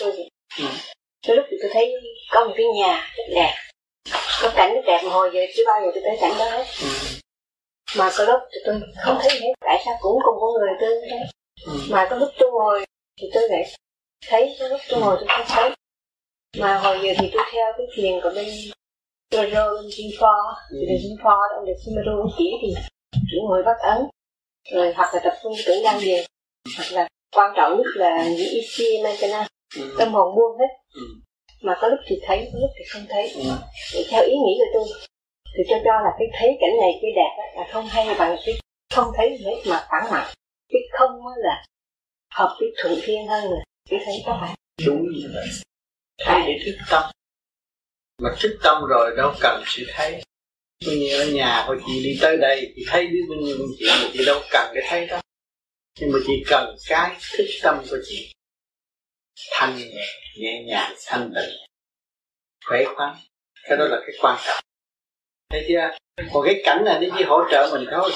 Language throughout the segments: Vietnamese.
tôi vậy ừ. có lúc thì tôi thấy có một cái nhà rất đẹp. Có cảnh rất đẹp mà hồi giờ chưa bao giờ tôi thấy cảnh đó hết. Ừ. mà có lúc thì tôi không thấy hết. Tại sao cũng cùng con người tôi đấy ừ. mà có lúc tôi ngồi thì tôi lại thấy có lúc tôi ngồi tôi không thấy. Mà hồi giờ thì tôi theo cái thiền của bên Rô bên Jinfor thì bên Jinfor ông được ông chỉ thì chỉ ngồi bắt ấn. Rồi hoặc là tập trung tưởng đang điền hoặc là quan trọng nhất là những EC maintenance ừ. tâm hồn buông hết. Ừ. mà có lúc thì thấy có lúc thì không thấy. Ừ. để theo ý nghĩ của tôi thì tôi cho là cái thấy cảnh này cái đẹp là không hay bằng cái không thấy hết mà phản mặt. Cái không là hợp với thuận thiên hơn là cái thấy có phải đúng như vậy. Thấy để thức tâm. Mà thức tâm rồi đâu cần sự thấy. Bây như ở nhà của chị đi tới đây thì thấy biết bao nhiêu chuyện mà chị đâu cần cái thấy đó. Nhưng mà chị cần cái thức tâm của chị thanh nhẹ nhẹ nhàng, thanh tịnh, khỏe khoắn. Cái đó là cái quan trọng. Thấy chưa? Còn cái cảnh này nó chỉ hỗ trợ mình thôi.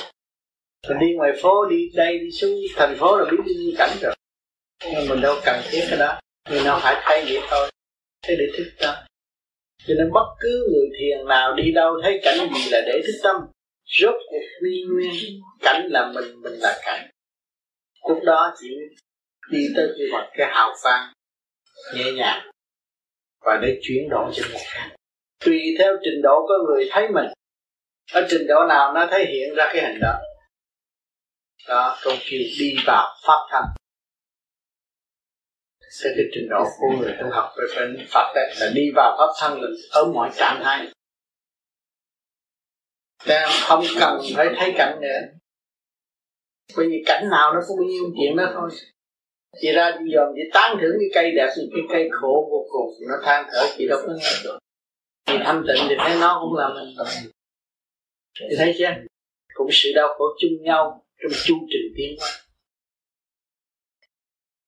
Mình đi ngoài phố, đi đây, đi xuống thành phố là biết đi cảnh rồi. Nhưng mình đâu cần thiết cái đó. Người nào phải thấy vậy thôi. Thế để thức tâm. Cho nên bất cứ người thiền nào đi đâu thấy cảnh gì là để thức tâm. Rốt cuộc nguyên nguyên. Cảnh là mình mình là cảnh. Lúc đó chỉ đi tới cái mặt cái hào phan nhẹ nhàng. Và để chuyển đổi cho người khác. Tùy theo trình độ có người thấy mình. Ở trình độ nào nó thể hiện ra cái hình đó. Đó công kêu đi vào pháp thanh. Theo cái trình độ của người tu học về phần Phật đấy là đi vào pháp thân là ở mọi trạng thái. Nên không cần phải thấy cảnh nữa. Bởi vì cảnh nào nó cũng nhiêu chuyện đó thôi chị ra đi dòm chị tán thưởng cái cây đẹp, thì cái cây khổ vô cùng, nó than thở chị đâu có nghe được. Chị thanh tịnh thì thấy nó cũng là mình chị thấy chưa? Cũng sự đau khổ chung nhau trong chu trình tiến hóa.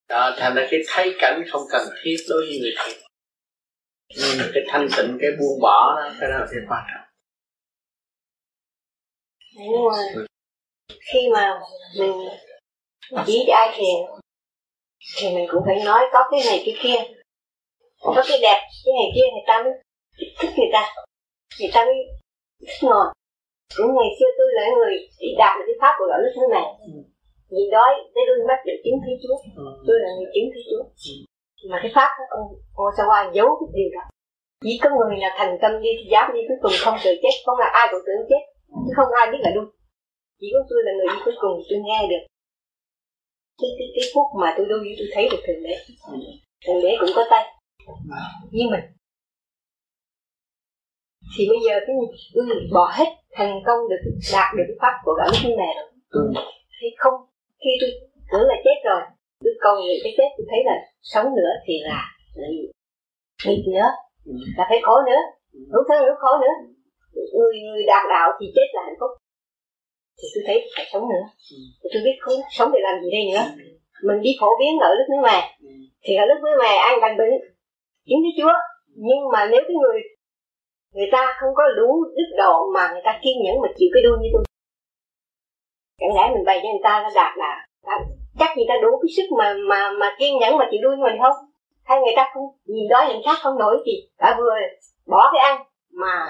Đó thành ra cái thấy cảnh không cần thiết đối với người thiền nhưng mà cái thanh tịnh, cái buông bỏ đó, cái đó là cái quan trọng. Nhưng mà khi mà mình chỉ ai thiền thì mình cũng phải nói có cái này cái kia. Có cái đẹp cái này kia người ta mới thích người ta. Người ta mới thích ngồi. Cũng ngày xưa tôi là người đi đạt được cái pháp của gọi lúc thế này vì đói tới đôi mắt để chứng thấy Chúa ừ. tôi là người chứng thấy Chúa ừ. mà cái pháp đó, ông Osawa giấu cái điều đó. Chỉ có người là thành tâm đi thì dám đi cuối cùng không sợ chết. Không là ai cũng tưởng chết. Chứ không ai biết là đúng. Chỉ có tôi là người đi cuối cùng tôi nghe được cái cái cái phút mà tôi đôi tôi thấy được thượng đế thượng đế cũng có tay. Như mình. Thì bây giờ cái tôi bỏ hết thành công được đạt được cái pháp của cả lúc này rồi. Ừ. thì không? Khi tôi tưởng là chết rồi tôi cầu nguyện cái chết tôi thấy là sống nữa thì là nghịch nữa. Là phải khổ nữa. Lúc thân lúc khổ nữa. Người người đạt đạo thì chết là hạnh phúc thì tôi thấy phải sống nữa. Thì tôi biết không sống để làm gì đây nữa. Mình đi phổ biến ở đất nước ngoài. Thì ở đất nước ngoài ai bệnh bệnh? Chính với chúa. Nhưng mà nếu cái người người ta không có đủ đức độ mà người ta kiên nhẫn mà chịu cái đua như tôi. Chẳng lẽ mình bày cho người ta nó đạt là chắc người ta đủ cái sức mà mà mà kiên nhẫn mà chịu đuôi mình không? Hay người ta không gì đó nhận khác không nổi thì đã vừa bỏ cái ăn mà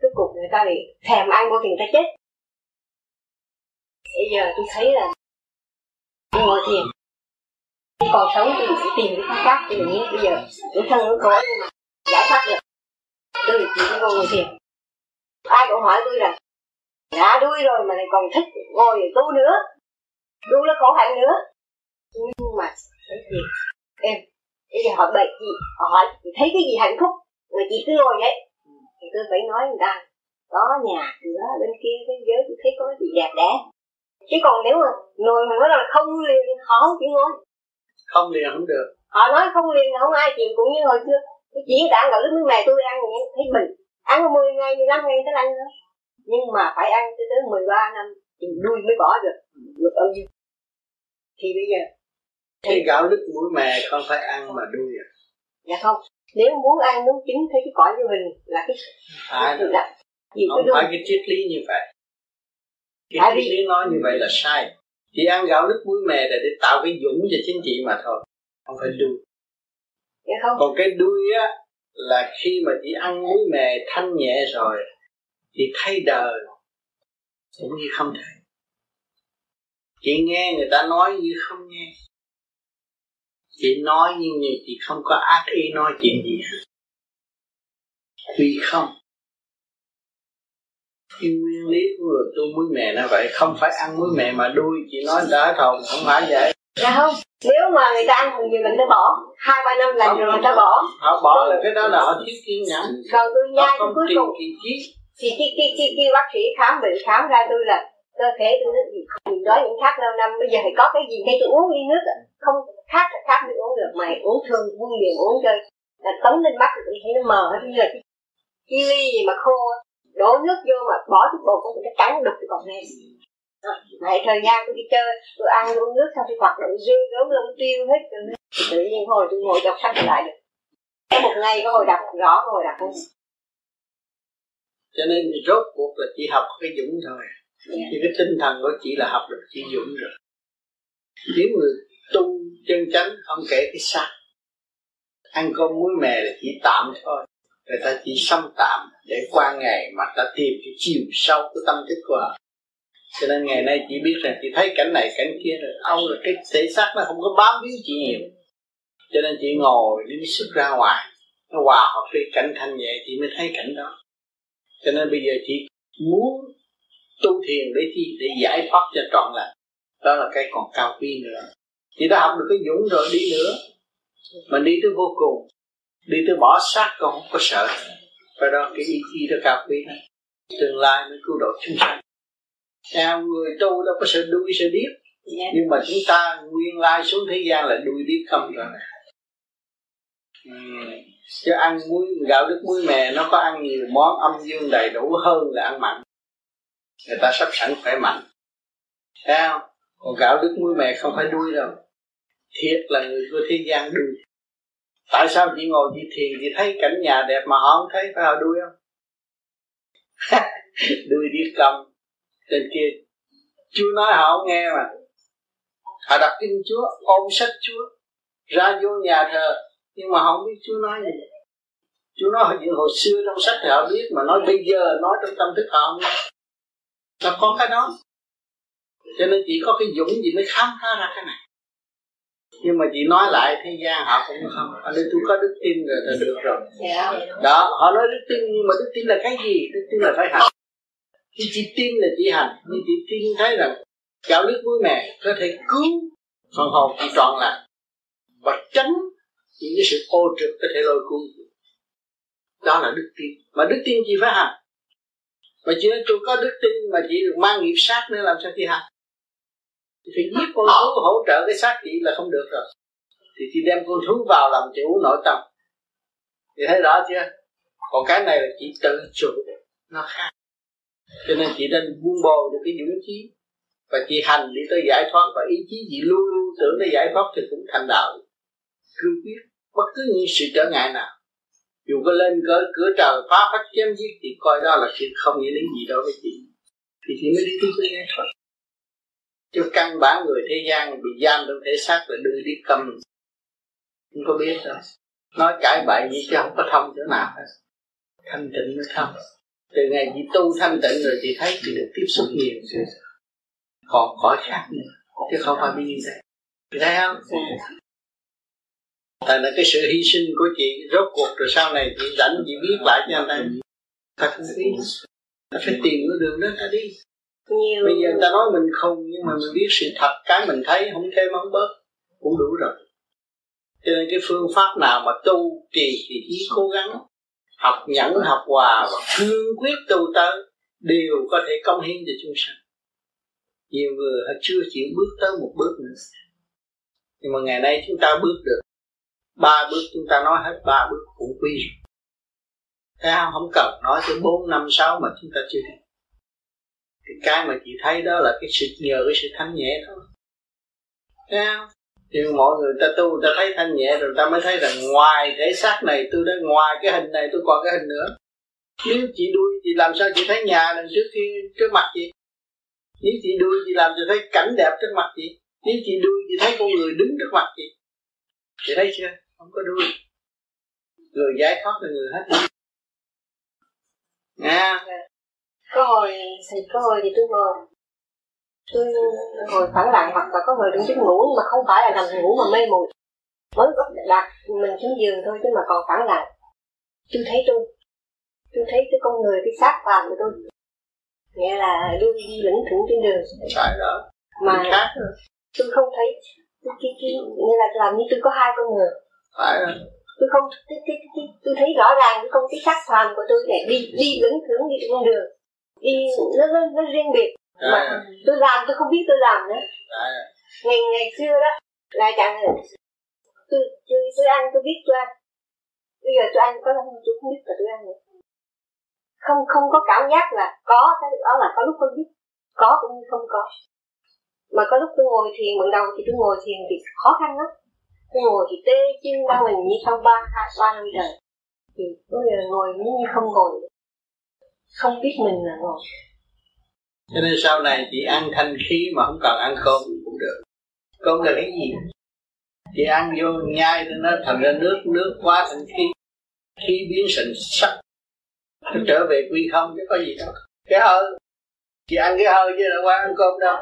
cuối cùng người ta bị thèm ăn của người ta chết bây giờ tôi thấy là tôi ngồi thiền, còn sống tôi phải tìm cái pháp. Khác tự bây giờ tôi thân nó có nhưng mà giải thoát được, tôi chỉ có ngồi thiền. Ai cũng hỏi tôi là đã đuôi rồi mà lại còn thích ngồi tu nữa, tu nó khổ hạnh nữa. Nhưng mà cái gì? Em, bây giờ họ bệnh gì? Họ hỏi, chị thấy cái gì hạnh phúc? Mà chị cứ ngồi vậy. Thì tôi phải nói người ta, có nhà cửa bên kia cái giới, tôi thấy có cái gì đẹp đẽ chứ còn nếu mà ngồi mà nói là không liền họ không chịu ngồi. Không liền không được. Họ nói không liền không ai chịu cũng như hồi xưa cái chỉ đã gọi lúc này tôi ăn thấy bình. Ăn 10 ngày 15 ngày tới ăn nữa nhưng mà phải ăn tới tới 13 năm thì đuôi mới bỏ được. Được bao nhiêu? Thì bây giờ cái gạo lứt mũi mè không phải ăn mà đuôi à? Dạ không. Nếu muốn ăn muốn chứng thấy cái cõi của mình là cái phải là, không phải cái triết lý như vậy cái triết lý nói như vậy là sai. Chị ăn gạo nước muối mè là để tạo cái dũng cho chính chị mà thôi. Không phải đuôi. Dạ không. còn cái đuôi á là khi mà chị ăn muối mè thanh nhẹ rồi thì thay đời cũng như không thấy chị nghe người ta nói như không nghe. Chị nói như vậy chị không có ác ý nói chuyện gì hết. Vì không cái nguyên lý của người tu muối mè nó vậy không phải ăn muối mè mà đuôi chị nói đã thầu không phải vậy. Dạ không nếu mà người ta ăn thường gì mình ta bỏ. Hai ba năm lần rồi người ta bỏ. họ bỏ là cái đó là họ thiếu kiên nhẫn. Rồi tôi nhai tôi cuối cùng. thì khi khi khi khi bác sĩ khám bệnh khám ra tôi là cơ thể tôi nó gì không đói những khác lâu năm. Bây giờ phải có cái gì ให้ tôi uống ly nước không khác là khác mới uống được. Mày uống thường uống nhiều uống chơi. Là tấm lên mắt tôi thấy nó mờ hết. Như là cái ly gì mà khô đổ nước vô mà bỏ chút bột cũng cái trắng đục cái cọng này Vậy thời gian tôi đi chơi, tôi ăn uống nước xong tôi hoạt động dư gớm lông tiêu hết rồi. Tự nhiên hồi tôi ngồi đọc sách lại được. Có một ngày có hồi đọc rõ có hồi đọc không? Cho nên rốt cuộc là chỉ học cái dũng thôi. Yeah. Thì cái tinh thần của chị là học được chỉ dũng rồi. Nếu người tu chân chánh không kể cái xác ăn cơm muối mè là chỉ tạm thôi người ta chỉ xâm tạm để qua ngày mà ta tìm cái chiều sâu của tâm thức của họ. Cho nên ngày nay chị biết rằng chị thấy cảnh này, cảnh kia rồi ông là cái thể xác nó không có bám víu chị nhiều. Cho nên chị ngồi đi sức ra ngoài, nó hòa hợp với cảnh thanh nhẹ chị mới thấy cảnh đó. Cho nên bây giờ chị muốn tu thiền để chi? Để giải thoát cho trọn lành. Đó là cái còn cao quý nữa. Chị đã học được cái dũng rồi, đi nữa. Mà đi tới vô cùng đi tới bỏ xác còn không có sợ. Và đó cái ý chí đó cao quý này tương lai mới cứu độ chúng sanh. Theo người tu đâu có sợ đuôi sợ điếc. Yeah. Dạ. nhưng mà chúng ta nguyên lai xuống thế gian là đuôi điếc không rồi ừ. chứ ăn muối gạo nước muối mè nó có ăn nhiều món âm dương đầy đủ hơn là ăn mặn. Người ta sắp sẵn khỏe mạnh. Thấy không còn gạo nước muối mè không phải đuôi đâu. Thiệt là người của thế gian đuôi tại sao chị ngồi chị thiền chị thấy cảnh nhà đẹp mà họ không thấy? Phải họ đuôi không? Đuôi đi cầm trên kia. Chúa nói họ không nghe mà. Họ đọc kinh Chúa, ôm sách Chúa Ra vô nhà thờ. Nhưng mà không biết Chúa nói gì. Chúa nói những hồi xưa trong sách thì họ biết Mà nói bây giờ, nói trong tâm thức họ không nghe. Nó có cái đó? Cho nên chỉ có cái dũng gì mới khám phá ra cái này nhưng mà chị nói lại thế gian họ cũng không ở đây tôi có đức tin rồi là được rồi. Dạ. đó họ nói đức tin nhưng mà đức tin là cái gì? Đức tin là phải hành. Khi chị tin là chị hành nhưng chị tin thấy rằng gạo nước muối mè có thể cứu phần hồn chị trọn lành và tránh những cái sự ô trực có thể lôi cuốn. Đó là đức tin. Mà đức tin chị phải hành. Mà chị nói tôi có đức tin mà chị được mang nghiệp sát nữa làm sao chị hành thì giết con thú hỗ trợ cái xác chị là không được rồi. Thì chị đem con thú vào làm chủ nội tâm. Thì thấy rõ chưa? Còn cái này là chị tự chủ. Nó khác. Cho nên chị nên buông bồ được cái dũng chí và chị hành đi tới giải thoát. Và ý chí chị luôn luôn tưởng tới giải thoát thì cũng thành đạo. Cương quyết. Bất cứ những sự trở ngại nào. Dù có lên cỡ, cửa trời phá phách chém giết thì coi đó là chuyện không nghĩa đến gì đâu với chị. Thì chị mới đi tới cái giải thoát chứ căn bản người thế gian bị giam trong thể xác là đưa đi cầm. Không có biết đâu. Nói cãi bậy gì chứ không có thông chỗ nào hết. Thanh tịnh mới thông. Từ ngày chị tu thanh tịnh rồi chị thấy chị được tiếp xúc nhiều còn khỏi khác nữa. Chứ không phải như vậy. Chị thấy không? Tại là cái sự hy sinh của chị rốt cuộc rồi sau này chị rảnh chị biết lại cho anh ta. Thật không biết. Ta phải tìm cái đường đó ta đi nhiều. Bây giờ người ta nói mình không nhưng mà mình biết sự thật, cái mình thấy không thêm không bớt, cũng đủ rồi. Cho nên cái phương pháp nào mà tu trì thì chỉ cố gắng, học nhẫn, học hòa và cương quyết tu tới, đều có thể công hiến cho chúng sanh. Nhiều người họ chưa chịu bước tới một bước nữa. Nhưng mà ngày nay chúng ta bước được. Ba bước chúng ta nói hết ba bước cũng quy rồi. Thế không? Không cần nói tới bốn, năm, sáu mà chúng ta chưa thấy thì cái mà chị thấy đó là cái sự nhờ cái sự thanh nhẹ thôi. Thấy không? thì mọi người ta tu ta thấy thanh nhẹ rồi ta mới thấy rằng ngoài thể xác này, tôi đã, ngoài cái hình này tôi còn cái hình nữa. Nếu chị đuôi, chị làm sao chị thấy nhà đằng trước khi trước mặt chị? Nếu chị đuôi, chị làm cho thấy cảnh đẹp trước mặt chị? Nếu chị đuôi, chị thấy con người đứng trước mặt chị? Chị thấy chưa? Không có đuôi. Người giải thoát là người hết. Nha có hồi thì có hồi thì tôi ngồi. Tôi ngồi phẳng lặng hoặc là có hồi đứng giấc ngủ nhưng mà không phải là nằm ngủ mà mê muội mới đặt mình xuống giường thôi chứ mà còn phẳng lặng tôi thấy tôi tôi thấy cái con người cái xác phàm của tôi. Nghĩa là đôi đi lững thững trên đường. Phải đó. Mà khác tôi không thấy cái, cái, cái, nghĩa là làm như tôi có hai con người. Phải rồi. Tôi không tôi thấy rõ ràng cái không cái xác phàm của tôi này đi đi lững thững đi trên đường đi nó nó, nó riêng biệt. Mà tôi làm tôi không biết tôi làm nữa. Ngày ngày xưa đó là chẳng tôi tôi tôi ăn tôi biết tôi ăn. Bây giờ tôi ăn có lắm tôi không biết là tôi ăn nữa. Không không có cảm giác là có cái đó là có lúc tôi biết. Có cũng như không có. Mà có lúc tôi ngồi thiền ban đầu thì tôi ngồi thiền thì khó khăn lắm. Tôi ngồi thì tê chân ra mình như sau ba hai ba năm trời thì tôi ngồi như không ngồi không biết mình là ngồi. Cho nên sau này chị ăn thanh khí mà không cần ăn cơm cũng được. Cơm là cái gì? Chị ăn vô nhai nó thành ra nước nước quá thành khí. Khí biến thành sắc. Nó trở về quy không chứ có gì đâu. Cái hơi. Chị ăn cái hơi chứ là qua ăn cơm đâu.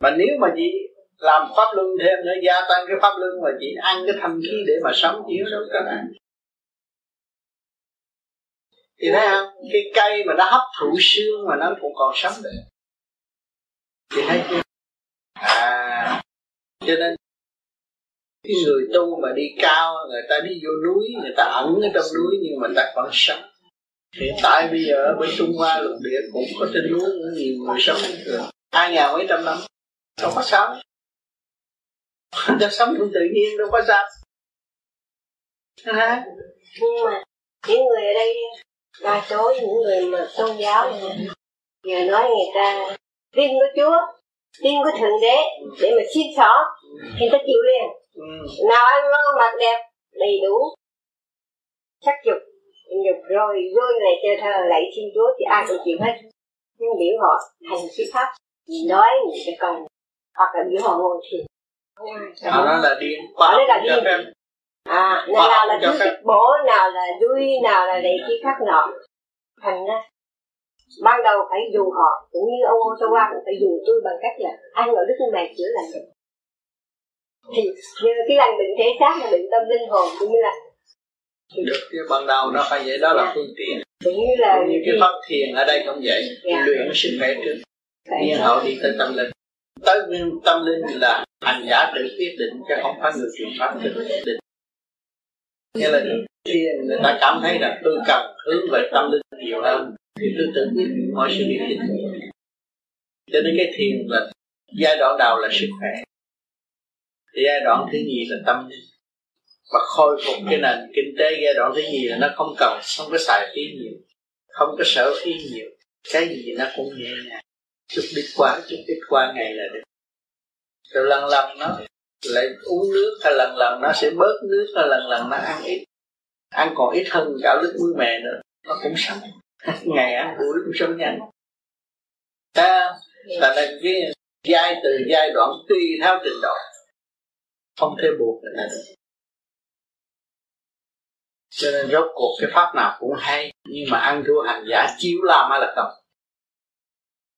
Mà nếu mà chị làm pháp luân thêm nữa, gia tăng cái pháp luân mà chị ăn cái thanh khí để mà sống, chị đâu có ăn thì thấy không? Cái cây mà nó hấp thụ xương mà nó cũng còn sống được. Thì thấy chưa? À cho nên cái người tu mà đi cao người ta đi vô núi người ta ẩn ở trong núi nhưng mà ta còn sống. Hiện tại bây giờ ở bên trung hoa lục địa cũng có trên núi cũng nhiều người sống hai ngàn mấy trăm năm đâu có sao ta sống trong tự nhiên đâu có sao. À, nhưng mà những người ở đây đa số những người mà tôn giáo này giờ nói người ta tin có chúa tin có thượng đế để mà xin xỏ thì ta chịu liền. Ừ. nào ăn ngon mặc đẹp đầy đủ sắc dục nhục rồi rồi lại chờ thờ lại xin chúa thì ai cũng chịu hết. Nhưng biểu họ hành cái pháp nói những cái cần hoặc là biểu họ ngồi thiền. Họ nói là điên nói là điên à nào, nào là đuôi bổ nào là đuôi nào là đầy cái khác nọ. Thành ra ban đầu phải dù họ cũng như ông Osawa cũng phải dù tôi bằng cách là ăn ở đức này chữa lành. Thì như cái lành bệnh thể xác là bệnh tâm linh hồn cũng như là được chứ ban đầu nó phải vậy đó là phương tiện. Cũng như là cũng như cái pháp thiền ở đây cũng vậy? Dạ. luyện sức khỏe trước. Nhiên hậu đi tới tâm linh. Tới tâm linh là hành giả tự quyết định chứ không phải người truyền pháp tự quyết định nghĩa là khi người ta cảm thấy là tôi cần hướng về tâm linh nhiều hơn. Thì tôi tự quyết mọi sự việc tình cho nên cái thiền là giai đoạn đầu là sức khỏe. Giai đoạn thứ nhì là tâm linh. Và khôi phục cái nền kinh tế giai đoạn thứ nhì là nó không cần, không có xài phí nhiều, không có sở phí nhiều. Cái gì nó cũng nhẹ nhàng. Chút ít qua chút ít qua ngày là được. Rồi lần lần nó lại uống nước hay lần lần nó sẽ bớt nước hay lần lần nó ăn ít. Ăn còn ít hơn gạo lứt muối mè nữa. Nó cũng sống. Ngày ăn buổi cũng sống nhanh. Ta là cái giai từ giai đoạn tùy theo trình độ. Không thể buộc người ta được. Cho nên rốt cuộc cái pháp nào cũng hay nhưng mà ăn thua hành giả chiếu làm hay là không.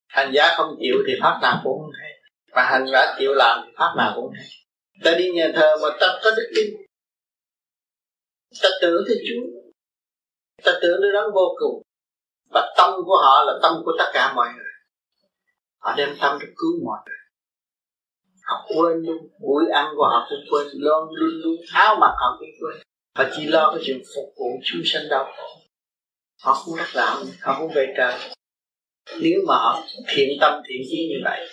Hành giả không chịu thì pháp nào cũng không hay. Và hành giả chịu làm thì pháp nào cũng hay ta đi nhà thờ mà ta có đức tin, ta tưởng tới chúa, ta tưởng nơi đó vô cùng, và tâm của họ là tâm của tất cả mọi người. Họ đem tâm để cứu mọi người. Họ quên luôn buổi ăn của họ cũng quên luôn luôn luôn, áo mặc họ cũng quên. Họ chỉ lo cái chuyện phục vụ chúng sanh đau khổ. Họ không đắc đạo, họ không về trời. Nếu mà họ thiện tâm thiện chí như vậy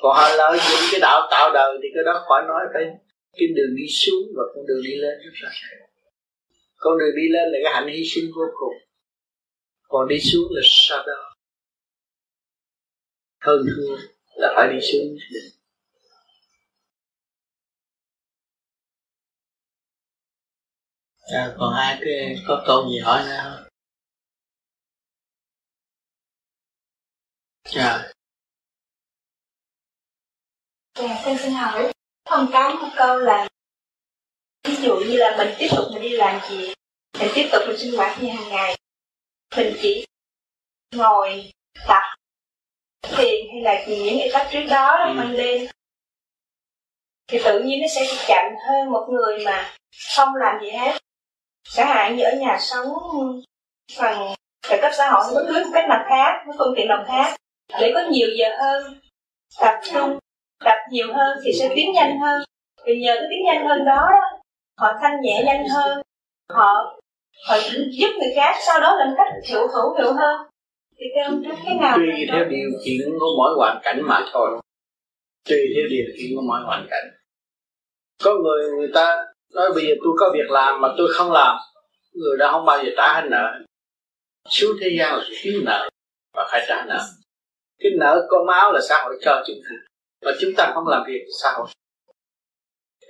còn họ lợi dụng cái đạo tạo đời thì cái đó khỏi nói phải cái đường đi xuống và con đường đi lên rất là con đường đi lên là cái hạnh hy sinh vô cùng. Còn đi xuống là sao đó hơn thua là phải đi xuống. À, còn ai cái có câu gì hỏi nữa không? À dạ con xin hỏi thông cáo một câu là ví dụ như là mình tiếp tục mình đi làm gì mình tiếp tục mình sinh hoạt như hàng ngày mình chỉ ngồi tập thiền hay là những cái cách trước đó đó ban đêm. Thì tự nhiên nó sẽ chậm hơn một người mà không làm gì hết. Chẳng hạn như ở nhà sống phần trợ cấp xã hội bất cứ cách nào khác với phương tiện nào khác để có nhiều giờ hơn tập trung tập nhiều hơn thì sẽ tiến nhanh hơn. Vì nhờ cái tiến nhanh hơn đó họ thanh nhẹ nhanh hơn. Họ họ giúp người khác sau đó là cách hiệu hữu hiệu hơn. Thì theo ông cái nào tùy theo điều? kiện của mỗi hoàn cảnh mà thôi. Tùy theo điều kiện của mỗi hoàn cảnh. Có người người ta nói bây giờ tôi có việc làm mà tôi không làm. Người đó không bao giờ trả hết nợ. Xuống thế gian là thiếu nợ và phải trả nợ. Cái nợ con máu là xã hội cho chúng ta và chúng ta không làm việc xã hội.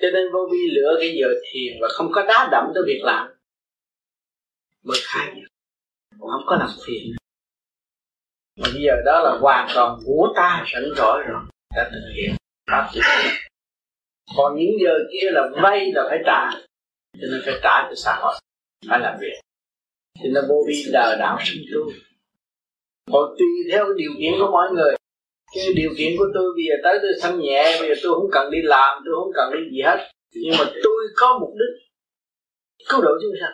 Cho nên vô vi lựa cái giờ thiền và không có đá đậm tới việc làm. Mới khai không có làm phiền. Mà bây giờ đó là hoàn toàn của ta sẵn rõ rồi. Đã thực hiện pháp còn những giờ kia là vay là phải trả. Cho nên phải trả cho xã hội. Phải làm việc. Thì nó vô vi đờ đạo sinh tu. Còn tùy theo điều kiện của mọi người cái điều kiện của tôi bây giờ tới tôi sanh nhẹ, bây giờ tôi không cần đi làm, tôi không cần đi gì hết. Nhưng mà tôi có mục đích cứu độ chúng sanh.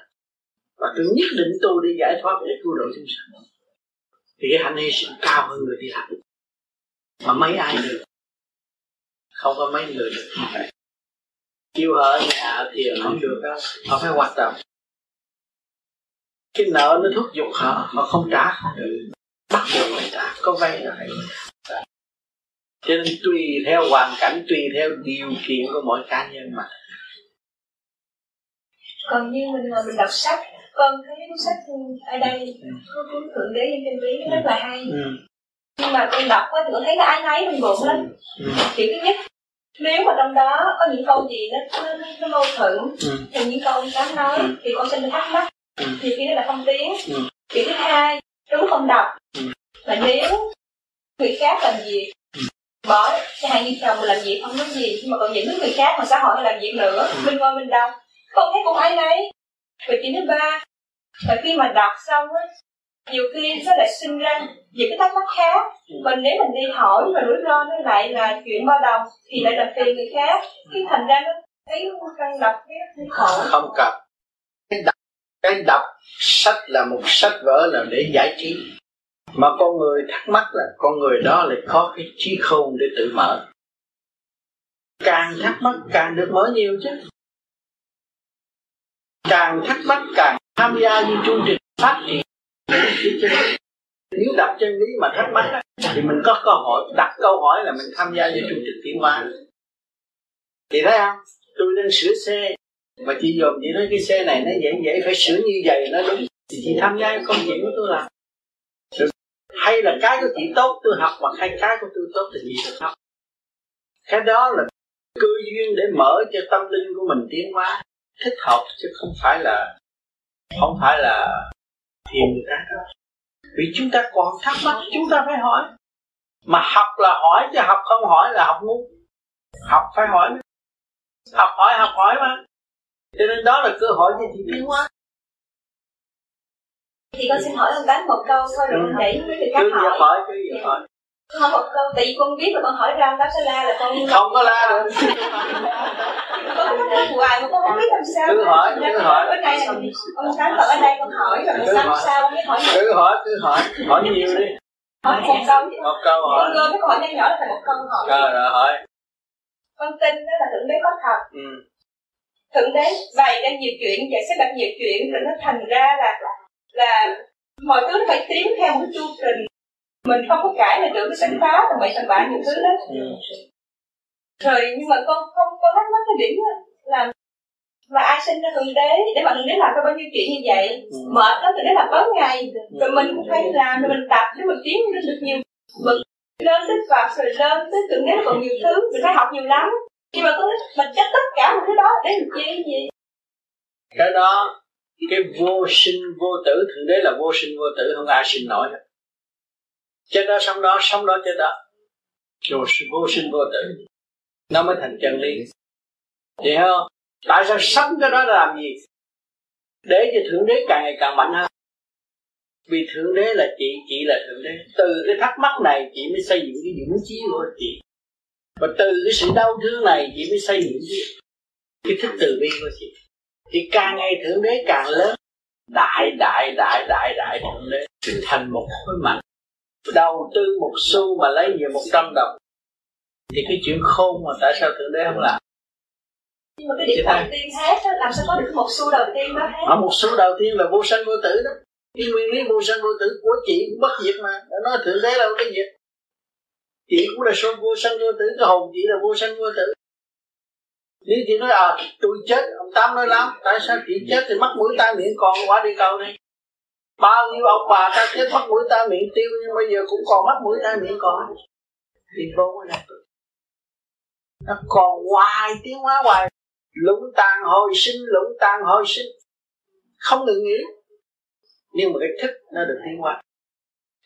Và tôi nhất định tu để giải thoát để cứu độ chúng sanh. Thì cái hạnh hy sinh cao hơn người đi làm. Mà mấy ai được? Không có mấy người được. Kêu họ ở nhà thì không được đâu họ phải hoạt động. Cái nợ nó thúc giục họ họ không trả. Không được bắt buộc phải trả. Có vay là phải cho nên tùy theo hoàn cảnh tùy theo điều kiện của mỗi cá nhân mà còn như mình ngồi mình đọc sách con thấy cuốn sách ở đây ừ. có cuốn thượng đế nhân chân lý rất là hay ừ. nhưng mà con đọc á thì con thấy nó ái náy trong bụng lắm ừ. kiểu thứ nhất nếu mà trong đó có những câu gì nó nó, nó mâu thuẫn ừ. thì những câu ông tám nói ừ. thì con sẽ thắc mắc ừ. thì khi đó là không tiến ừ. kiểu thứ hai đúng không đọc ừ. mà nếu người khác làm gì ừ. Bỏ hạn như chồng mình làm việc không nói gì nhưng mà còn những người khác mà xã hội làm việc nữa. Ừ. mình ngồi mình đọc. Con thấy cũng ai nấy. Và chuyện thứ ba và khi mà đọc xong á nhiều khi nó lại sinh ra những cái thắc mắc khác. Còn nếu mình đi hỏi và rủi ro nó lại là chuyện bao đồng thì lại làm phiền người khác. Cái thành ra nó thấy căng đọc cái khổ. Không cần. Cái đọc cái đọc sách là một sách vở là để giải trí mà con người thắc mắc là con người đó lại có cái trí khôn để tự mở. Càng thắc mắc càng được mở nhiều chứ. Càng thắc mắc càng tham gia như chương trình phát triển. Nếu đặt chân lý mà thắc mắc thì mình có cơ hội đặt câu hỏi là mình tham gia vào chương trình tiến hóa. Thì thấy không? Tôi đang sửa xe. Mà chị dòm chị nói cái xe này nó dễ dễ phải sửa như vậy, nó đúng. Thì chị tham gia công việc của tôi làm hay là cái của chị tốt, tôi học hoặc hay cái của tôi tốt thì chị được học. Cái đó là cơ duyên để mở cho tâm linh của mình tiến hóa. Thích hợp chứ không phải là, không phải là thiền người ta đó. vì chúng ta còn thắc mắc, chúng ta phải hỏi. Mà học là hỏi chứ học không hỏi là học ngu. Học phải hỏi học hỏi học hỏi mà. Cho nên đó là cơ hội cho chị tiến hóa thì con xin hỏi ông tám một câu thôi rồi. ừ. để mấy người khác hỏi. hỏi cứ việc hỏi. Không một câu tại vì con biết là con hỏi ra ông tám sẽ la là con không có la được. Con có hoài mà con không biết làm sao. Cứ hỏi cứ hỏi. bữa nay ông tám ở đây con hỏi rồi sao sao con biết hỏi cứ hỏi cứ hỏi. Hỏi nhiều đi. Hỏi một câu một câu. hỏi. Con gom cái câu hỏi nhỏ nhỏ là phải một câu hỏi. Rồi rồi hỏi. Con tin đó là thượng đế có thật. Ừ. thượng đế bày ra nhiều chuyện và sẽ đặt nhiều chuyện rồi nó thành ra là là mọi thứ nó phải tiến theo một chu trình. Mình không có cãi là tưởng cái sẵn phá là bậy tầm bạ nhiều thứ đó. Ừ. rồi nhưng mà con không có thắc mắc cái điểm là mà ai sinh ra thượng đế? Để mà thượng đế làm ra bao nhiêu chuyện như vậy? Ừ. mệt lắm thượng đế làm tối ngày. Rồi mình cũng phải làm rồi mình tập để mình tiến lên được nhiều bậc lên tới vào rồi lên tới thượng đế còn nhiều thứ. Mình phải học nhiều lắm. Nhưng mà có mình chắc tất cả một thứ đó để mình chi gì? Cái đó cái vô sinh vô tử thượng đế là vô sinh vô tử không ai sinh nổi hết. Chết đó sống đó sống đó chết đó. Vô, vô sinh vô tử. Nó mới thành chân lý. Hiểu không? Tại sao sống cái đó là làm gì? Để cho thượng đế càng ngày càng mạnh hơn. Vì thượng đế là chị chị là thượng đế. Từ cái thắc mắc này chị mới xây dựng cái dũng chí của chị. Và từ cái sự đau thương này chị mới xây dựng cái, cái thức từ bi của chị thì càng ngày thượng đế càng lớn. Đại đại đại đại đại thượng đế thành một khối mạnh. Đầu tư một xu mà lấy về một trăm đồng. Thì cái chuyện khôn mà tại sao thượng đế không làm? Nhưng mà cái điểm đầu tiên hết đó, làm sao có được một xu đầu tiên đó hết? Ở một xu đầu tiên là vô sanh vô tử đó. Cái nguyên lý vô sanh vô tử của chị cũng bất diệt mà. Đã nói thượng đế là cái gì chị cũng là số vô sanh vô tử cái hồn chị là vô sanh vô tử nếu chị nói à tôi chết. Ông tám nói, lắm, tại sao chị chết thì mất mũi tai miệng còn quá đi câu đi bao nhiêu ông bà ta chết mất mũi tai miệng tiêu, nhưng bây giờ cũng còn mất mũi tai miệng còn. Thì vô cái này nó còn hoài, tiến hóa hoài. Lũng tàn hồi sinh, lũng tàn hồi sinh. Không ngừng nghỉ. Nhưng mà cái thức nó được tiến hóa.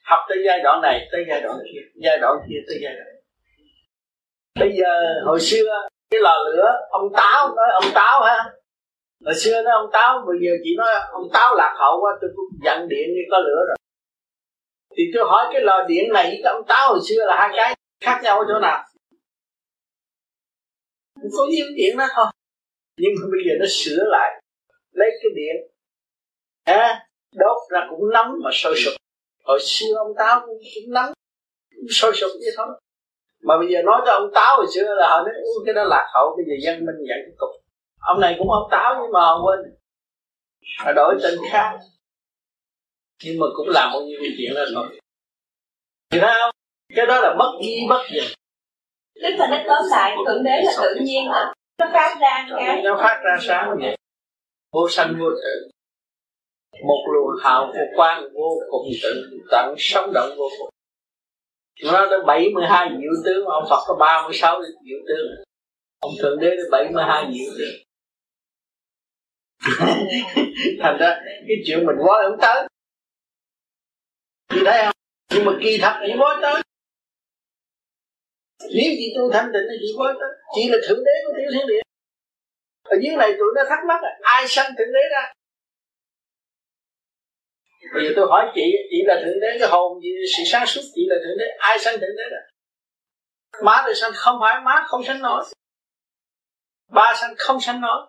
Học tới giai đoạn này, tới giai đoạn kia, giai đoạn kia, tới giai đoạn bây giờ hồi xưa cái lò lửa ông táo nói ông táo ha hồi xưa nói ông táo. Bây giờ chỉ nói ông táo lạc hậu quá tôi cũng dặn điện như có lửa rồi. Thì tôi hỏi cái lò điện này với cái ông táo hồi xưa là hai cái khác nhau ở chỗ nào? Có nhiêu điện đó thôi. Nhưng mà bây giờ nó sửa lại lấy cái điện à, đốt ra cũng nóng mà sôi sục hồi xưa ông táo cũng, cũng nóng cũng sôi sục như thôi mà bây giờ nói cho ông táo hồi xưa là họ nói cái đó lạc hậu bây giờ dân minh nhận cái cục. Ông này cũng ông táo nhưng mà họ quên. Họ đổi tên khác. Nhưng mà cũng làm bao nhiêu chuyện đó thôi thì không cái đó là bất di bất dịch tức là nó tóm lại thượng đế là tự nhiên mà nó phát ra cái nó phát ra sáng vậy. Vô sanh vô tử. Một luồng hào vô quang vô cùng tự tận sống động vô cùng nó tới 72 diệu tướng ông Phật có 36 diệu tướng ông thượng đế tới 72 diệu tướng thành ra cái chuyện mình quá không tới. Chị thấy không? Nhưng mà kỳ thật chỉ quá tới. Nếu chị tu thanh tịnh thì chị quá tới. Chị là thượng đế của tiểu thiên địa. Ở dưới này tụi nó thắc mắc là ai sanh thượng đế ra? Bây giờ tôi hỏi chị chị là thượng đế cái hồn gì sự sáng suốt chị là thượng đế ai sanh thượng đế ra má thì sanh không phải má không sanh nổi. Ba sanh không sanh nổi.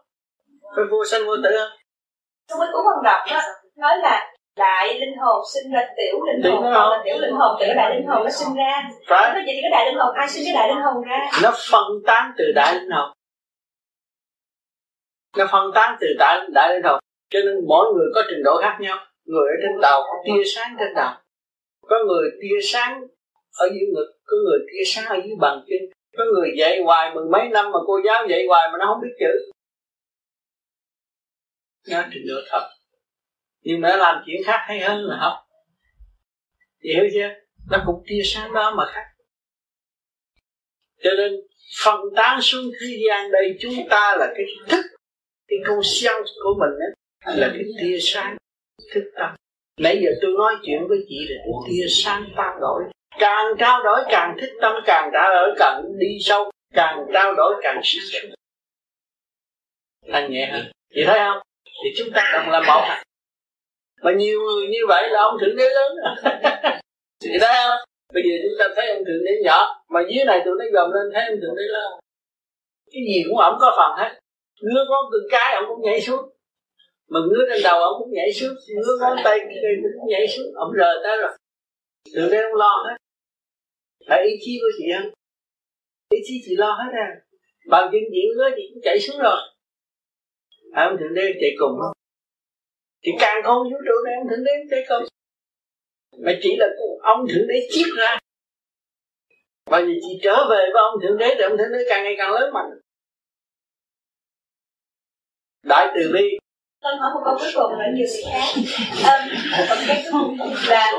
Phải vô sanh vô tử trong cái cuốn văn đọc đó nói là đại linh hồn sinh ra tiểu linh hồn còn là tiểu linh hồn từ đại linh hồn nó sinh ra. Phải. Nó vậy thì cái đại linh hồn ai sinh cái đại linh hồn ra? Nó phân tán từ đại linh hồn. Nó phân tán từ đại đại linh hồn. Cho nên mỗi người có trình độ khác nhau người ở trên đầu có tia sáng trên đầu. Có người tia sáng ở dưới ngực có người tia sáng ở dưới bàn chân có người dạy hoài mười mấy năm mà cô giáo dạy hoài mà nó không biết chữ. Nó trình độ thật. Nhưng mà nó làm chuyện khác hay hơn là học. Thì hiểu chưa? Nó cũng tia sáng đó mà khác. Cho nên phân tán xuống thế gian đây chúng ta là cái thức cái con siêu của mình đó, là cái tia sáng thức tâm. Nãy giờ tôi nói chuyện với chị là cái tia sáng trao đổi. Càng trao đổi càng thích tâm, càng trao đổi càng đi sâu, càng trao đổi càng sáng sống thanh nhẹ hơn chị thấy không? Thì chúng ta cần làm một. Mà nhiều người như vậy là ông thượng đế lớn. Chị thấy không? Bây giờ chúng ta thấy ông thượng đế nhỏ, mà dưới này tụi nó gầm lên thấy ông thượng đế lớn. Cái gì cũng ổng có phần hết. Ngứa có từng cái ông cũng nhảy xuống mà ngứa trên đầu ông cũng nhảy xuống ngứa ngón tay cũng nhảy xuống ông rời tới rồi. Thượng đế không lo hết. Phải ý chí của chị không? Ý chí chị lo hết à? Bằng chân chị ngứa chị cũng chạy xuống rồi. Phải ông thượng đế chạy cùng không? Thì càng không vũ trụ này ông thượng đế chạy cùng. Mà chỉ là ông thượng đế chiết ra. Và vì chị trở về với ông thượng đế thì ông thượng đế càng ngày càng lớn mạnh. Đại từ bi con hỏi một câu cuối cùng là nhiều sự khác? Um, là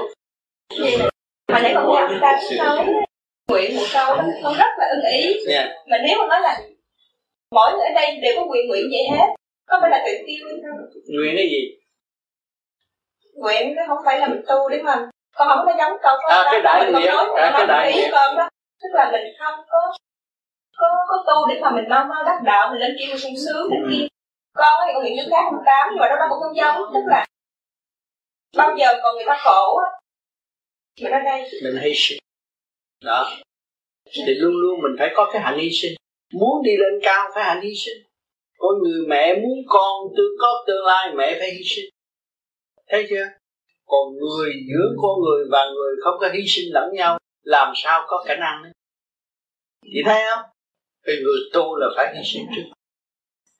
mà nãy con nghe ta cũng nói nguyện một câu đó con rất là ưng ý. Yeah. mà nếu mà nói là mỗi người ở đây đều có nguyện nguyện vậy hết có phải là tự tiêu hay không? Nguyện cái gì? Nguyện cái không phải là mình tu để mà con không có giống câu à, cái đại nguyện à, cái đại nguyện con đó. Tức là mình không có có có tu để mà mình mau mau đắc đạo mình lên kia mình sung sướng lên kia con thì con hiện nước khác không tám, nhưng mà đó nó cũng không giống, tức là bao giờ còn người ta khổ á. Mình ở đây mình hy sinh. Đó. Thì luôn luôn mình phải có cái hạnh hy sinh. Muốn đi lên cao phải hạnh hy sinh. Có người mẹ muốn con tương có tương lai, mẹ phải hy sinh. Thấy chưa? Còn người giữa con người và người không có hy sinh lẫn nhau, làm sao có khả năng đấy chị thấy không? Thì người tu là phải hy sinh trước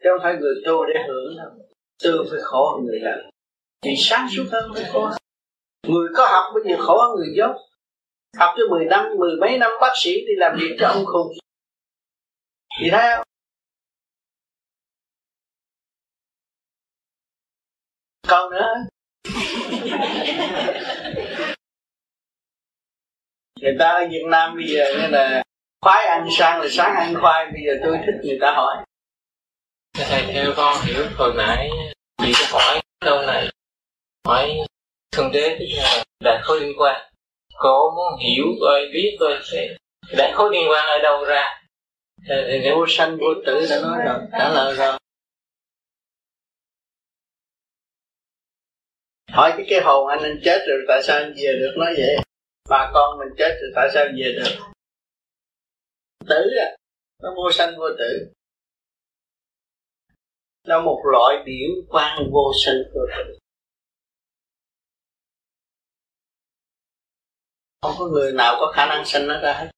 chứ không phải người tu để hưởng đâu. Tu phải khổ hơn người làm thì sáng suốt hơn phải khổ người có học bây giờ khổ hơn người dốt. Học cho 10 năm, mười mấy năm bác sĩ thì làm việc cho ông khùng thì thấy không còn nữa. Người ta ở Việt Nam bây giờ như là khoái ăn sang là sáng ăn khoai, bây giờ tôi thích người ta hỏi thầy theo con hiểu hồi nãy chị có hỏi câu này. Hỏi thượng đế tức là đại khối liên quan. Cô muốn hiểu coi biết coi sẽ đại khối liên quan ở đâu ra? Thì vô sanh vô tử đã nói rồi, trả lời rồi. Hỏi cái cái hồn anh anh chết rồi tại sao anh về được nói vậy? Bà con mình chết rồi tại sao về được? Tử à nó vô sanh vô tử là một loại điển quan vô sanh vô tử không có người nào có khả năng sanh nó ra hết.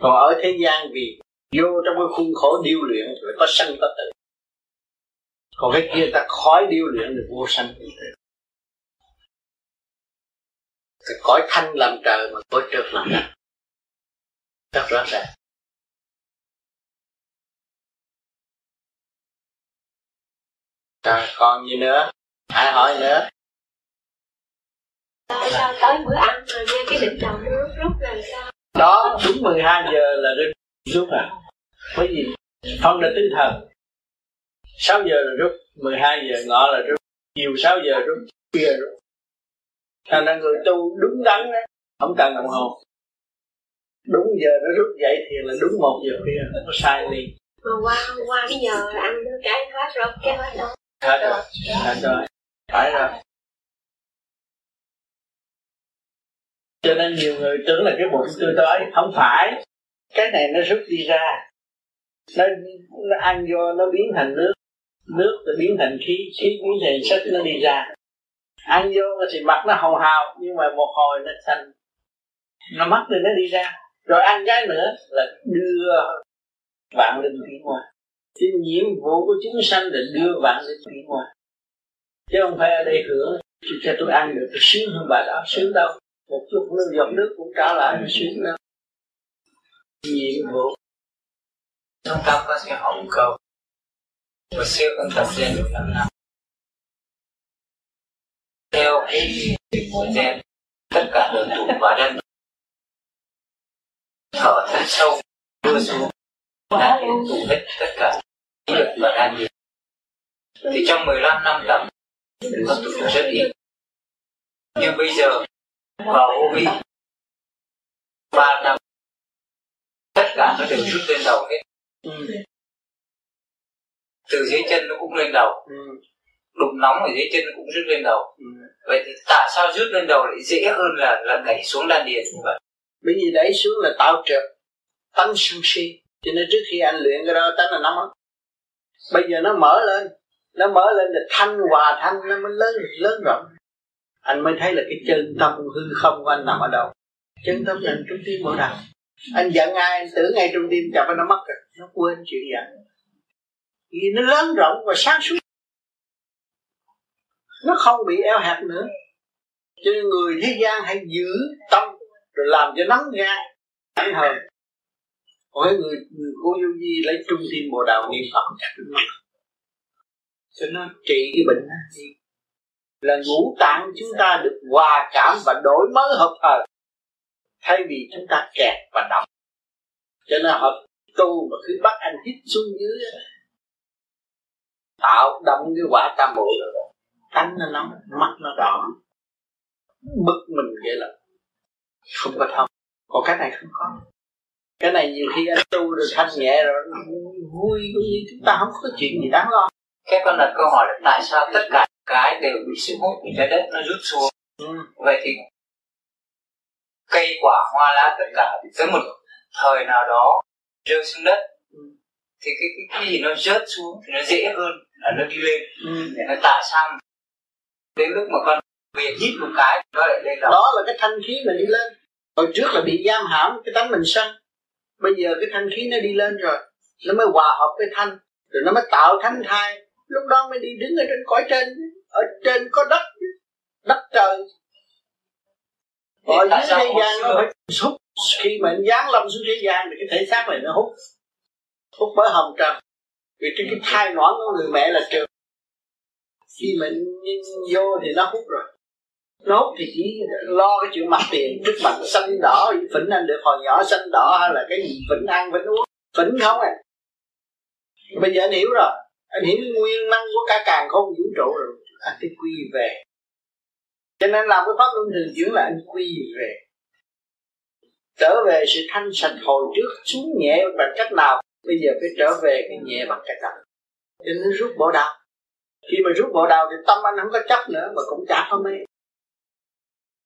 Còn ở thế gian vì vô trong cái khuôn khổ điêu luyện rồi có sanh có tử. Còn cái kia ta khói điêu luyện được vô sanh. Vô tử cái cõi thanh làm trời mà cõi trượt làm đất. Rất rõ ràng. Rồi còn gì nữa? Ai hỏi nữa? Tại sao tới bữa ăn rồi nghe cái định đầu nó rút rút làm sao? Đó đúng 12 giờ là rút rút à? Bởi vì phân là tinh thần. 6 giờ là rút 12 giờ ngọ là rút chiều 6 giờ rút khuya rút. Thành ra người tu đúng đắn đó không cần đồng hồ. Đúng giờ nó rút dậy thì là đúng một giờ khuya có sai liền. Mà qua qua cái giờ ăn nó cái hết rồi cái hết đâu hết rồi. Hết rồi. Phải rồi. Cho nên nhiều người tưởng là cái bụng tôi đói không phải. Cái này nó rút đi ra. Nó, nó ăn vô nó biến thành nước. Nước nó biến thành khí khí biến thành chất nó đi ra. Ăn vô thì mặt nó hồng hào nhưng mà một hồi nó xanh. Nó mất rồi nó đi ra. Rồi ăn cái nữa là đưa vạn linh tiến qua thì nhiệm vụ của chúng sanh là đưa bạn đến tiến hóa chứ không phải ở đây hưởng. Cho tôi ăn được, tôi sướng hơn bà đó, sướng đâu. Một chút nước giọt nước cũng trả lại nó sướng đâu. Nhiệm vụ. Chúng ta có thể hồng câu và siêu con tập gen được năm năm theo cái của gen, tất cả đều tụ vào đất thở thật sâu, đưa xuống là hiện tụ hết tất cả lực và đan điền thì trong 15 năm tập mình có tụ được rất ít. Nhưng bây giờ vào OB ba năm tất cả nó đều rút lên đầu hết. Ừ. từ dưới chân nó cũng lên đầu. Ừ. đụng nóng ở dưới chân nó cũng rút lên đầu. Ừ. vậy thì tại sao rút lên đầu lại dễ hơn là là đẩy xuống đan điền như vậy? Bởi vì đẩy xuống là tạo trượt tánh sân si cho nên trước khi anh luyện cái đó, tánh là nóng lắm bây giờ nó mở lên. Nó mở lên là thanh hòa thanh, nó mới lớn lớn rộng. Anh mới thấy là cái chân tâm hư không của anh nằm ở đâu. Chân tâm là trung tim bộ đạo anh giận ai, anh tưởng ngay trung tim chập nó mất rồi. Nó quên chuyện giận. Vì nó lớn rộng và sáng suốt. Nó không bị eo hẹp nữa. Cho nên người thế gian hãy giữ tâm, rồi làm cho nóng gan ảnh hờn hỏi người, người cô vô vi lấy trung tim bồ đào niệm phật. Cho nó trị cái bệnh đó. Là ngũ tạng chúng ta được hòa cảm và đổi mới hợp thời thay vì chúng ta kẹt và động cho nên hợp tu mà cứ bắt anh hít xuống dưới. Tạo động cái quả tam muội rồi. Tánh nó nóng mắt nó đỏ. Bực mình vậy là không có thông. Còn cái này không có cái này nhiều khi anh tu được thanh nhẹ rồi vui cũng như chúng ta không có chuyện gì đáng lo cái con đặt câu hỏi là tại sao tất cả cái đều bị sức hút của trái đất nó rút xuống ừ. vậy thì cây quả hoa lá tất cả tới một thời nào đó rơi xuống đất ừ. thì cái, cái cái gì nó rớt xuống thì nó dễ hơn là nó đi lên ừ. để nó tại sao đến lúc mà con việc hít một cái nó lại lên đó. đó là cái thanh khí mình đi lên hồi trước là bị giam hãm cái tánh mình sân bây giờ cái thanh khí nó đi lên rồi nó mới hòa hợp với thanh rồi nó mới tạo thánh thai. Lúc đó mới đi đứng ở trên cõi trên ở trên có đất đất trời. Ở dưới thế gian nó phải hút. Khi mà anh giáng lâm xuống thế gian thì cái thể xác này nó hút hút bởi hồng trần. Vì trên cái thai nõn của người mẹ là trường khi mình vô thì nó hút rồi nó thì chỉ lo cái chuyện mặt tiền trước mặt xanh đỏ, phỉnh anh được hồi nhỏ xanh đỏ hay là cái gì, phỉnh ăn, phỉnh uống, phỉnh không à? Bây giờ anh hiểu rồi. Anh hiểu nguyên năng của cả càng không vũ trụ rồi. Anh phải quy về. Cho nên làm cái pháp luân thường chuyển là anh quy về. Trở về sự thanh sạch hồi trước, xuống nhẹ bằng cách nào? Bây giờ phải trở về cái nhẹ bằng cách nào? Cho nên rút bỏ đau khi mà rút bộ đầu thì tâm anh không có chấp nữa, mà cũng chả có mê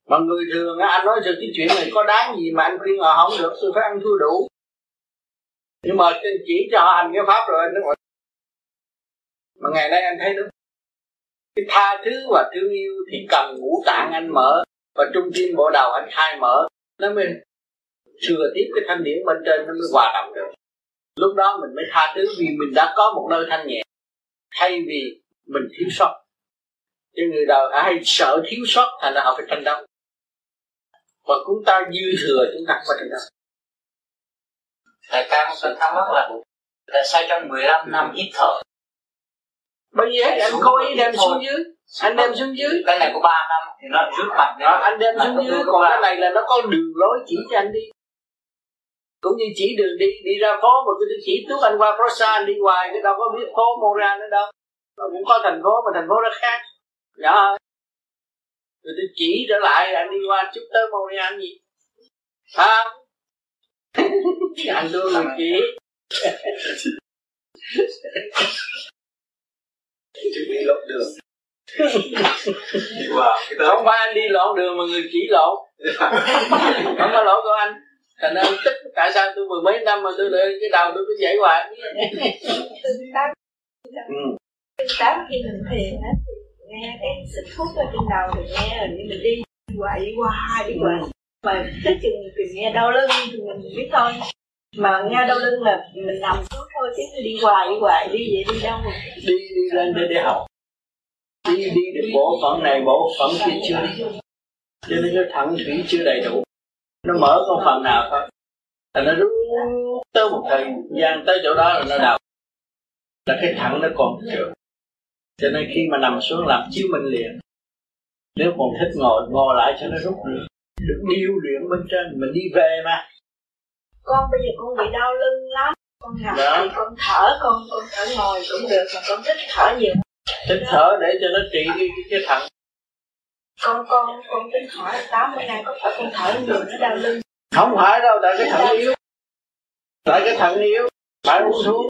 mà người thường anh nói rằng cái chuyện này có đáng gì mà anh khuyên họ không được, tôi phải ăn thua đủ. Nhưng mà chỉ cho họ hành cái pháp rồi, anh nói mà ngày nay anh thấy đúng. Cái tha thứ và thương yêu thì cần ngũ tạng anh mở, và trung tim bộ đầu anh khai mở. Nó mới thừa tiếp cái thanh điển bên trên, nó mới hòa đồng được. Lúc đó mình mới tha thứ vì mình đã có một nơi thanh nhẹ, thay vì mình thiếu sót. Chứ người đời ai sợ thiếu sót thành ra họ phải tranh đấu mà chúng ta dư thừa chúng ta không tranh đấu Thầy ca một thắc mắc là tại sao trong 15 năm hít thở? Bởi vì anh cố ý đem xuống dưới. Anh đem xuống dưới. Cái này có 3 năm thì nó rút mạnh đó, anh đem xuống dưới. còn cái này là nó có đường lối chỉ cho anh đi. Cũng như chỉ đường đi. Đi ra phố mà tôi chỉ tuốt anh qua phố xa anh đi hoài. Cái đâu có biết phố Mora nữa đâu. Cũng có thành phố mà thành phố nó khác. Nhỏ hơn rồi tôi chỉ trở lại anh đi qua chút tới Montreal gì hả anh tôi người chỉ chuẩn bị lộn đường. Không phải anh đi lộn đường mà người chỉ lộn không có lỗi của anh. Thành ra anh tức tại sao tôi mười mấy năm mà tôi đợi cái đầu tôi cứ dậy hoài. Ừ. tám khi mình thiền á nghe cái sự thuốc ở trên đầu thì nghe rồi như mình đi hoài đi đi qua mà tới chừng thì nghe đau lưng thì mình biết thôi. Mà nghe đau lưng là mình nằm xuống thôi chứ đi hoài đi hoài đi vậy đi đâu đi đi lên để để học. Đi đi được bộ phận này bộ phận kia chưa? Đi cho nên cái thẳng thủy chưa đầy đủ. Nó mở con phần nào thôi. Là nó rút tới một thời gian tới chỗ đó là nó đau. Là cái thẳng nó còn chưa cho nên khi mà nằm xuống làm chiếu minh liền nếu còn thích ngồi ngồi lại cho nó rút được. Được điêu luyện bên trên mình đi về mà. Con bây giờ con bị đau lưng lắm. Con nằm dạ. thì con thở con con thở ngồi cũng được mà con thích thở nhiều. Thích thở để cho nó trị cái cái thận. Con con con tính hỏi tám bữa nay có phải con thở nhiều nó đau lưng? Không phải đâu tại cái thận yếu. Tại cái thận yếu phải uống thuốc.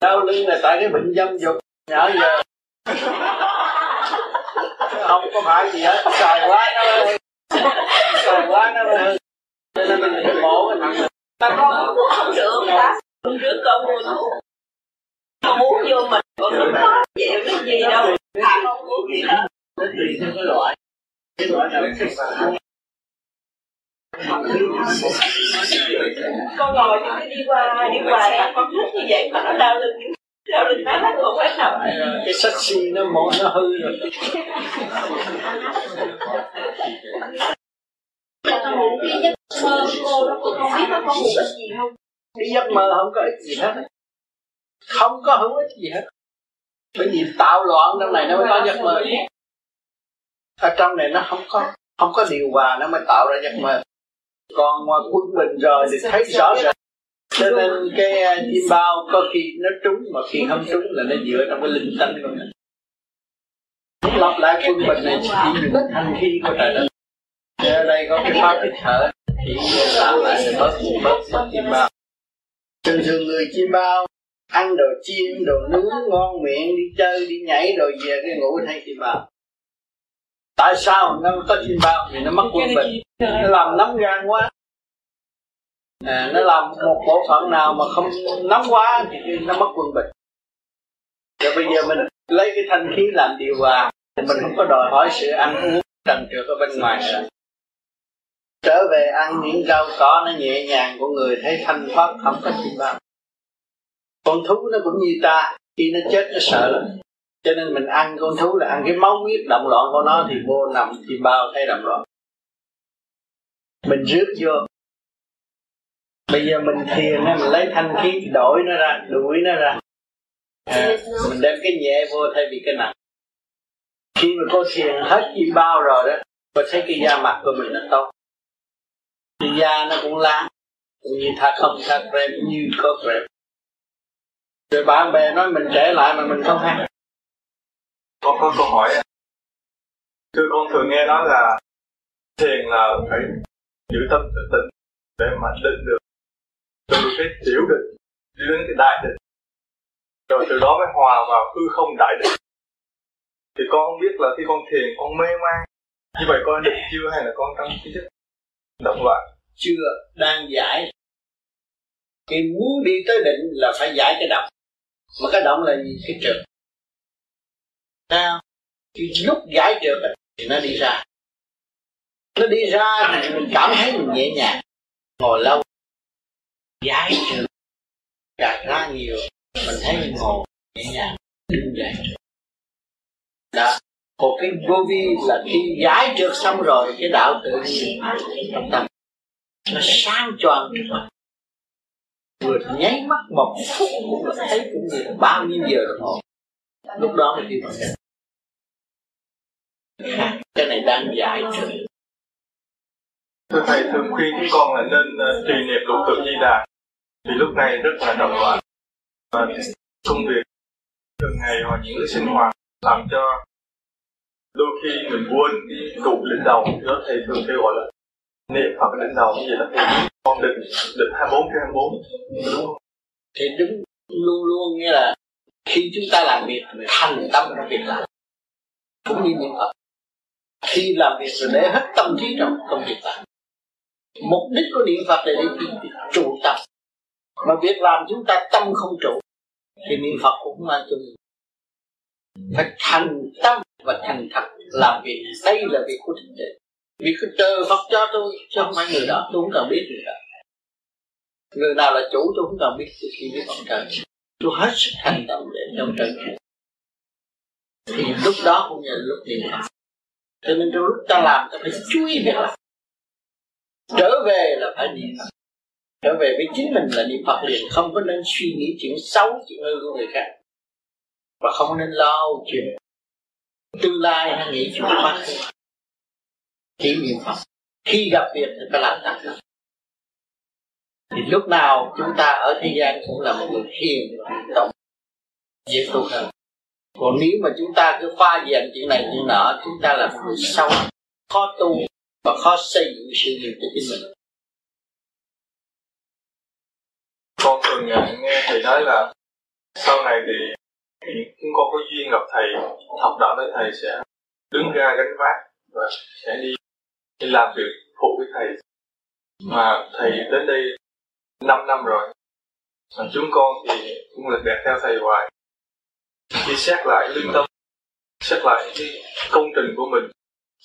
Đau lưng là tại cái bệnh dâm dục nhỏ giờ không có phải gì hết. Xài quá nó xài quá nó hư nên mình phải bổ cái thằng mà con cũng không được hả hôm trước con mua thuốc con uống vô mình. Con lúc đó chịu cái gì đâu. Thà không uống gì đó nó tùy theo cái loại. Cái loại nào con ngồi thì đi qua đi qua. Con thích như vậy mà nó đau lưng Sao đừng nói nó không phải nằm Cái sách xi nó mỏ, nó hư rồi. Ngủ đi giấc mơ cô nó cũng không biết nó có ngủ ích gì không giấc mơ không có ích gì hết Không có hữu ích gì hết. Bởi vì tạo loạn trong này nó mới có giấc mơ. Ở trong này nó không có không có điều hòa, nó mới tạo ra giấc mơ. Còn ngoài quân bình rồi thì thấy rõ ràng cho nên cái à, chim bao có khi nó trúng mà khi không trúng là nó dựa trong cái linh tánh của mình. Lặp lại quân bình này chỉ dùng thanh khí của trời đất. Ở đây có cái pháp thích thở, thì làm lại sẽ bớt bớt bớt chim bao. Thường thường người chim bao ăn đồ chiên đồ nướng, ngon miệng, đi chơi, đi nhảy, rồi về cái ngủ thay chim bao. Tại sao nó có chim bao? Vì nó mất quân bình. Nó làm nóng gan quá à, nó làm một bộ phận nào mà không nóng quá thì nó mất quân bình. Rồi bây giờ mình lấy cái thanh khí làm điều hòa thì mình không có đòi hỏi sự ăn uống trần trượt ở bên ngoài nữa. Trở về ăn những rau cỏ nó nhẹ nhàng của người thấy thanh thoát không có gì bao con thú nó cũng như ta khi nó chết nó sợ lắm. Cho nên mình ăn con thú là ăn cái máu huyết động loạn của nó thì vô nằm thì bao thấy động loạn. Mình rước vô bây giờ mình thiền mình lấy thanh khí đổi nó ra đuổi nó ra. À, mình đem cái nhẹ vô thay vì cái nặng. Khi mà cô thiền hết chim bao rồi đó cô thấy cái da mặt của mình nó tốt. Cái da nó cũng láng cũng như tha không tha krem như có krem rồi bạn bè nói mình trẻ lại mà mình không hay. Con có câu hỏi thưa con thường nghe nói là thiền là phải giữ tâm tự tịnh để mà định được từ cái tiểu định đi đến cái đại định rồi từ đó mới hòa vào hư không đại định thì con không biết là khi con thiền, con mê man. Như vậy con định chưa hay là con trong cái thức động loạn chưa đang giải. Khi muốn đi tới định là phải giải cái động. Mà cái động là gì? Cái trượt sao khi lúc giải trượt thì nó đi ra. Nó đi ra thì mình cảm thấy mình nhẹ nhàng. Ngồi lâu giải trừ. Đặt ra nhiều. Mình thấy mình ngồi nhẹ nhàng đứng dậy đó. Một cái vô vi là khi giải trượt xong rồi cái đạo tự nhiên tâm. Nó sáng choang vừa nháy mắt một phút cũng là thấy cũng như bao nhiêu giờ đồng hồ. Lúc đó mới đi vào cái này đang giải trượt thưa thầy thường khuyên chúng con là nên uh, trì niệm lục tự di đà vì lúc này rất là động loạn. Và công việc thường ngày hoặc những cái sinh hoạt làm cho đôi khi mình quên cái tụ đỉnh đầu đó thầy thường kêu gọi là niệm phật đỉnh đầu như vậy là thì con định định hai bốn trên hai bốn, đúng không? Thì đúng, luôn luôn nghĩa là khi chúng ta làm việc mình thành tâm trong việc làm, cũng như niệm phật. Khi làm việc rồi để hết tâm trí trong công việc làm. Mục đích của niệm phật là để trụ tập mà việc làm chúng ta tâm không trụ, thì niệm phật cũng mang chung phải thành tâm và thành thật làm việc. Đây là việc của thượng đế vì cứ trời Phật cho tôi, chứ không phải người đó, tôi không cần biết người đó. Người nào là chủ, tôi không cần biết, tôi chỉ biết ông trời. Tôi hết sức thành tâm để cho ông trời thì lúc đó cũng như lúc niệm Phật. Cho nên trong lúc ta làm, ta phải chú ý việc làm trở về là phải niệm Phật trở về với chính mình là niệm Phật liền, không có nên suy nghĩ chuyện xấu, chuyện hư của người khác. Và không nên lo chuyện tương lai hay nghĩ chuyện quá khứ chỉ niệm Phật. Khi gặp việc thì phải làm tất cả thì lúc nào chúng ta ở thế gian cũng là một người hiền động dễ tu hơn. Còn nếu mà chúng ta cứ pha dèm chuyện này, chuyện nọ, chúng ta là một người sâu khó tu và khó xây dựng sự nghiệp cho chính mình. Con thường nghe thầy nói là sau này thì chúng con có duyên gặp thầy học đạo với thầy sẽ đứng ra gánh vác và sẽ đi, đi làm việc phụ với thầy. Mà thầy đến đây 5 năm rồi mà chúng con thì cũng lịch đẹp theo thầy hoài. Khi xét lại lương tâm xét lại những cái công trình của mình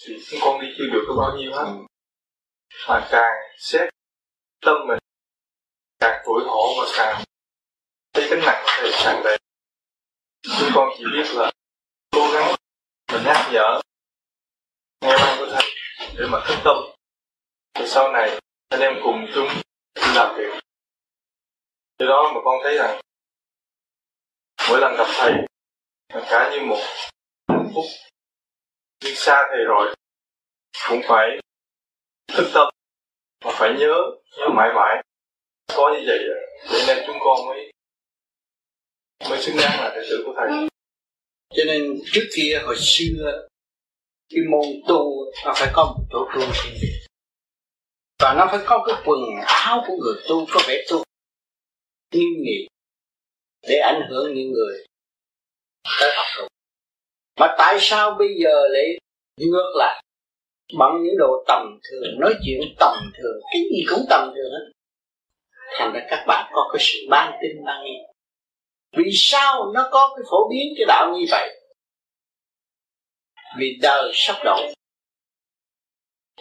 thì chúng con đi chưa được có bao nhiêu hết. Mà càng xét tâm mình càng tuổi hổ và càng thấy cái nặng thì càng đầy chúng con chỉ biết là cố gắng mình nhắc nhở nghe ban của thầy để mà thức tâm. Thì sau này anh em cùng chung làm việc. Do đó mà con thấy rằng mỗi lần gặp thầy là cả như một hạnh phúc. Nhưng xa thầy rồi cũng phải thức tâm và phải nhớ nhớ mãi mãi có như vậy à? để nên chúng con mới mới xứng đáng là đệ tử của thầy. Cho nên trước kia hồi xưa, cái môn tu nó phải có một chỗ tu riêng và nó phải có cái quần áo của người tu, có vẻ tu nghiêm nghị để ảnh hưởng những người tới học tu. Mà tại sao bây giờ lại ngược lại bằng những đồ tầm thường, nói chuyện tầm thường, cái gì cũng tầm thường hết? Thành ra các bạn có cái sự ban tin ban nghi vì sao nó có cái phổ biến cái đạo như vậy? Vì đời sắp đổi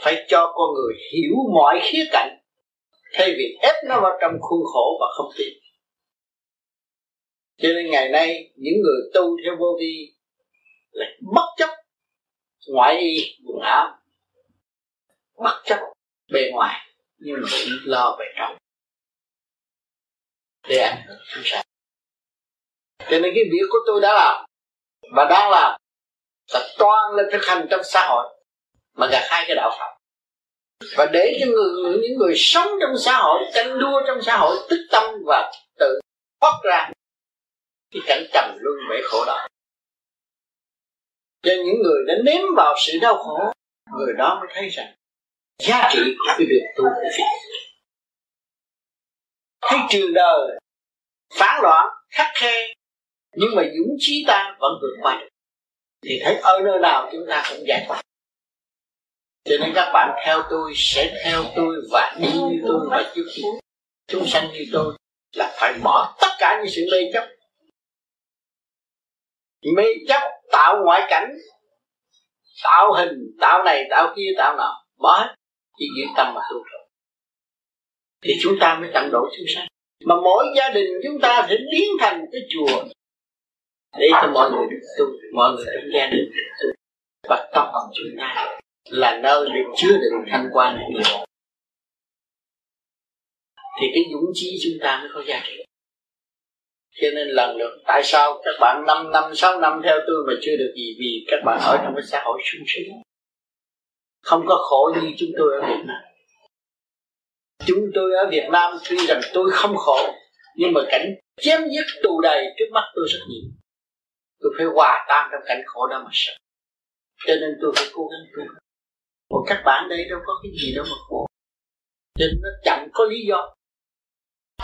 phải cho con người hiểu mọi khía cạnh, thay vì ép nó vào trong khuôn khổ và không tin. Cho nên ngày nay, những người tu theo vô vi là bất chấp ngoại y, quần áo. Bất chấp bề ngoài, nhưng mà chỉ lo về trong để ảnh hưởng chúng sanh cho nên cái việc của tôi đã làm và đang làm là toàn lên thực hành trong xã hội mà gạt hai cái đạo Phật. Và để cho người những người sống trong xã hội, tranh đua trong xã hội, tức tâm và tự thoát ra cái cảnh trầm luân bể khổ đó. Cho những người đã nếm vào sự đau khổ, người đó mới thấy rằng giá trị của cái việc tu của Phật thấy trường đời, phán loạn, khắc khe. Nhưng mà dũng chí ta vẫn vượt qua được. Thì thấy ở nơi nào chúng ta cũng giải thoát. Cho nên các bạn theo tôi sẽ theo tôi và đi như tôi và chúc chúng sanh như tôi là phải bỏ tất cả những sự mê chấp. Mê chấp tạo ngoại cảnh. Tạo hình, tạo này, tạo kia, tạo nọ. Bỏ hết. Chỉ giữ tâm mà tu thì chúng ta mới tận độ chúng sanh. Mà mỗi gia đình chúng ta sẽ biến thành cái chùa. Để cho mọi người được tu, mọi người trong gia đình được tu. Và tâm hồn chúng ta là nơi được chứa đựng thanh quan nhiều thì cái dũng chí chúng ta mới có giá trị. Cho nên lần lượt, tại sao các bạn 5 năm 6 năm theo tôi mà chưa được gì? Vì các bạn ở trong cái xã hội sung sướng. Không có khổ như chúng tôi ở Việt Nam chúng tôi ở Việt Nam tuy rằng tôi không khổ, nhưng mà cảnh chém giết tù đầy trước mắt tôi rất nhiều. Tôi phải hòa tan trong cảnh khổ đó mà sợ. Cho nên tôi phải cố gắng tu. Còn các bạn đây đâu có cái gì đâu mà khổ. Cho nên nó chẳng có lý do.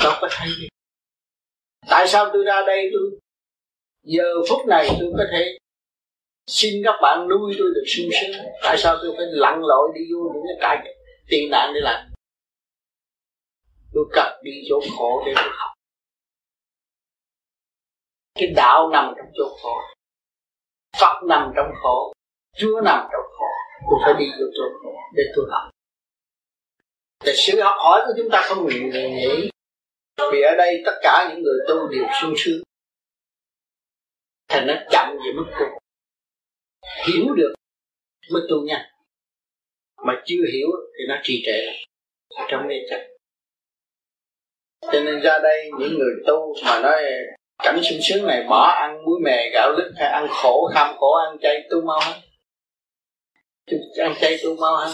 Đâu có thấy gì. Tại sao tôi ra đây tôi? Giờ phút này tôi có thể xin các bạn nuôi tôi được sung sướng. Tại sao tôi phải lặn lội đi vô những cái cái tị nạn để làm? Tôi cần đi chỗ khổ để tôi học. Cái đạo nằm trong chỗ khổ. Phật nằm trong khổ. Chúa nằm trong khổ. Tôi phải đi vô chỗ khổ để tôi học. Thì sự học hỏi của chúng ta không ngừng nghỉ. Vì ở đây tất cả những người tu đều sung sướng. Thành nó chậm về mức tu. Hiểu được mới tu nhanh. Mà chưa hiểu thì nó trì trệ Ở trong mê chấp cho nên ra đây những người tu mà nói, cảnh sung sướng này bỏ ăn muối mè, gạo lứt hay ăn khổ, kham khổ, ăn chay tu mau hơn ăn chay tu mau hơn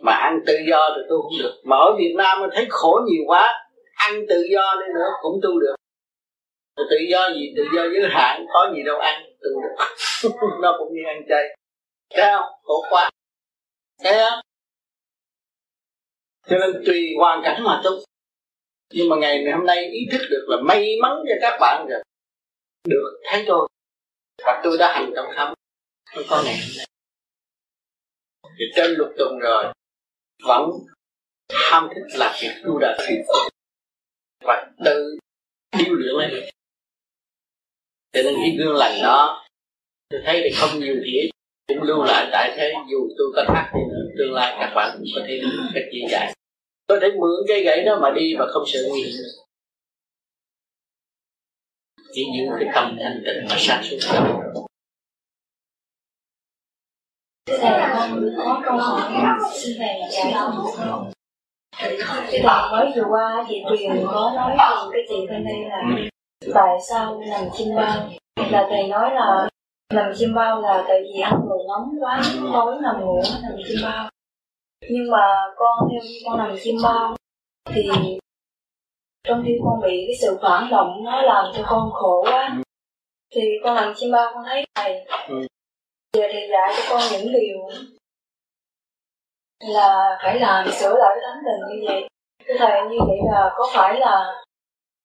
mà ăn tự do thì tu không được. Mà ở Việt Nam mình thấy khổ nhiều quá, ăn tự do đi nữa cũng tu được. Tự do gì? Tự do giới hạn, có gì đâu ăn, tu được. Nó cũng như ăn chay. Thấy không? Khổ quá. Thấy không? Cho nên tùy hoàn cảnh mà tu nhưng mà ngày hôm nay ý thức được là may mắn cho các bạn rồi. Được, thấy tôi. Và tôi đã hành động khám không có ngày hôm nay thì trên lục tuần rồi, vẫn ham thích làm việc tu đạt thuyết và tự điêu luyện lên. Cho nên cái gương lành đó, tôi thấy thì không nhiều thì cũng lưu lại tại thế. Dù tôi có thắc thì nữa tương lai các bạn cũng có thể cách dễ dàng có thể mượn cây gậy đó mà đi mà không sợ nguy hiểm. Chỉ giữ cái tâm thanh tịnh mà sáng suốt Thưa thầy, con có câu hỏi xin thầy giải thích Thưa thầy, mới vừa qua chị Tuyền có nói cùng cái chị bên đây là tại sao nằm chim bao là thầy nói là nằm chim bao là tại vì ăn đồ nóng quá tối nằm ngủ nằm chim bao nhưng mà con theo như con nằm chim bao thì trong khi con bị cái sự phản động nó làm cho con khổ quá. Thì con nằm chim bao con thấy thầy giờ thầy dạy cho con những điều là phải làm sửa lại cái tánh tình như vậy. Thưa thầy như vậy là có phải là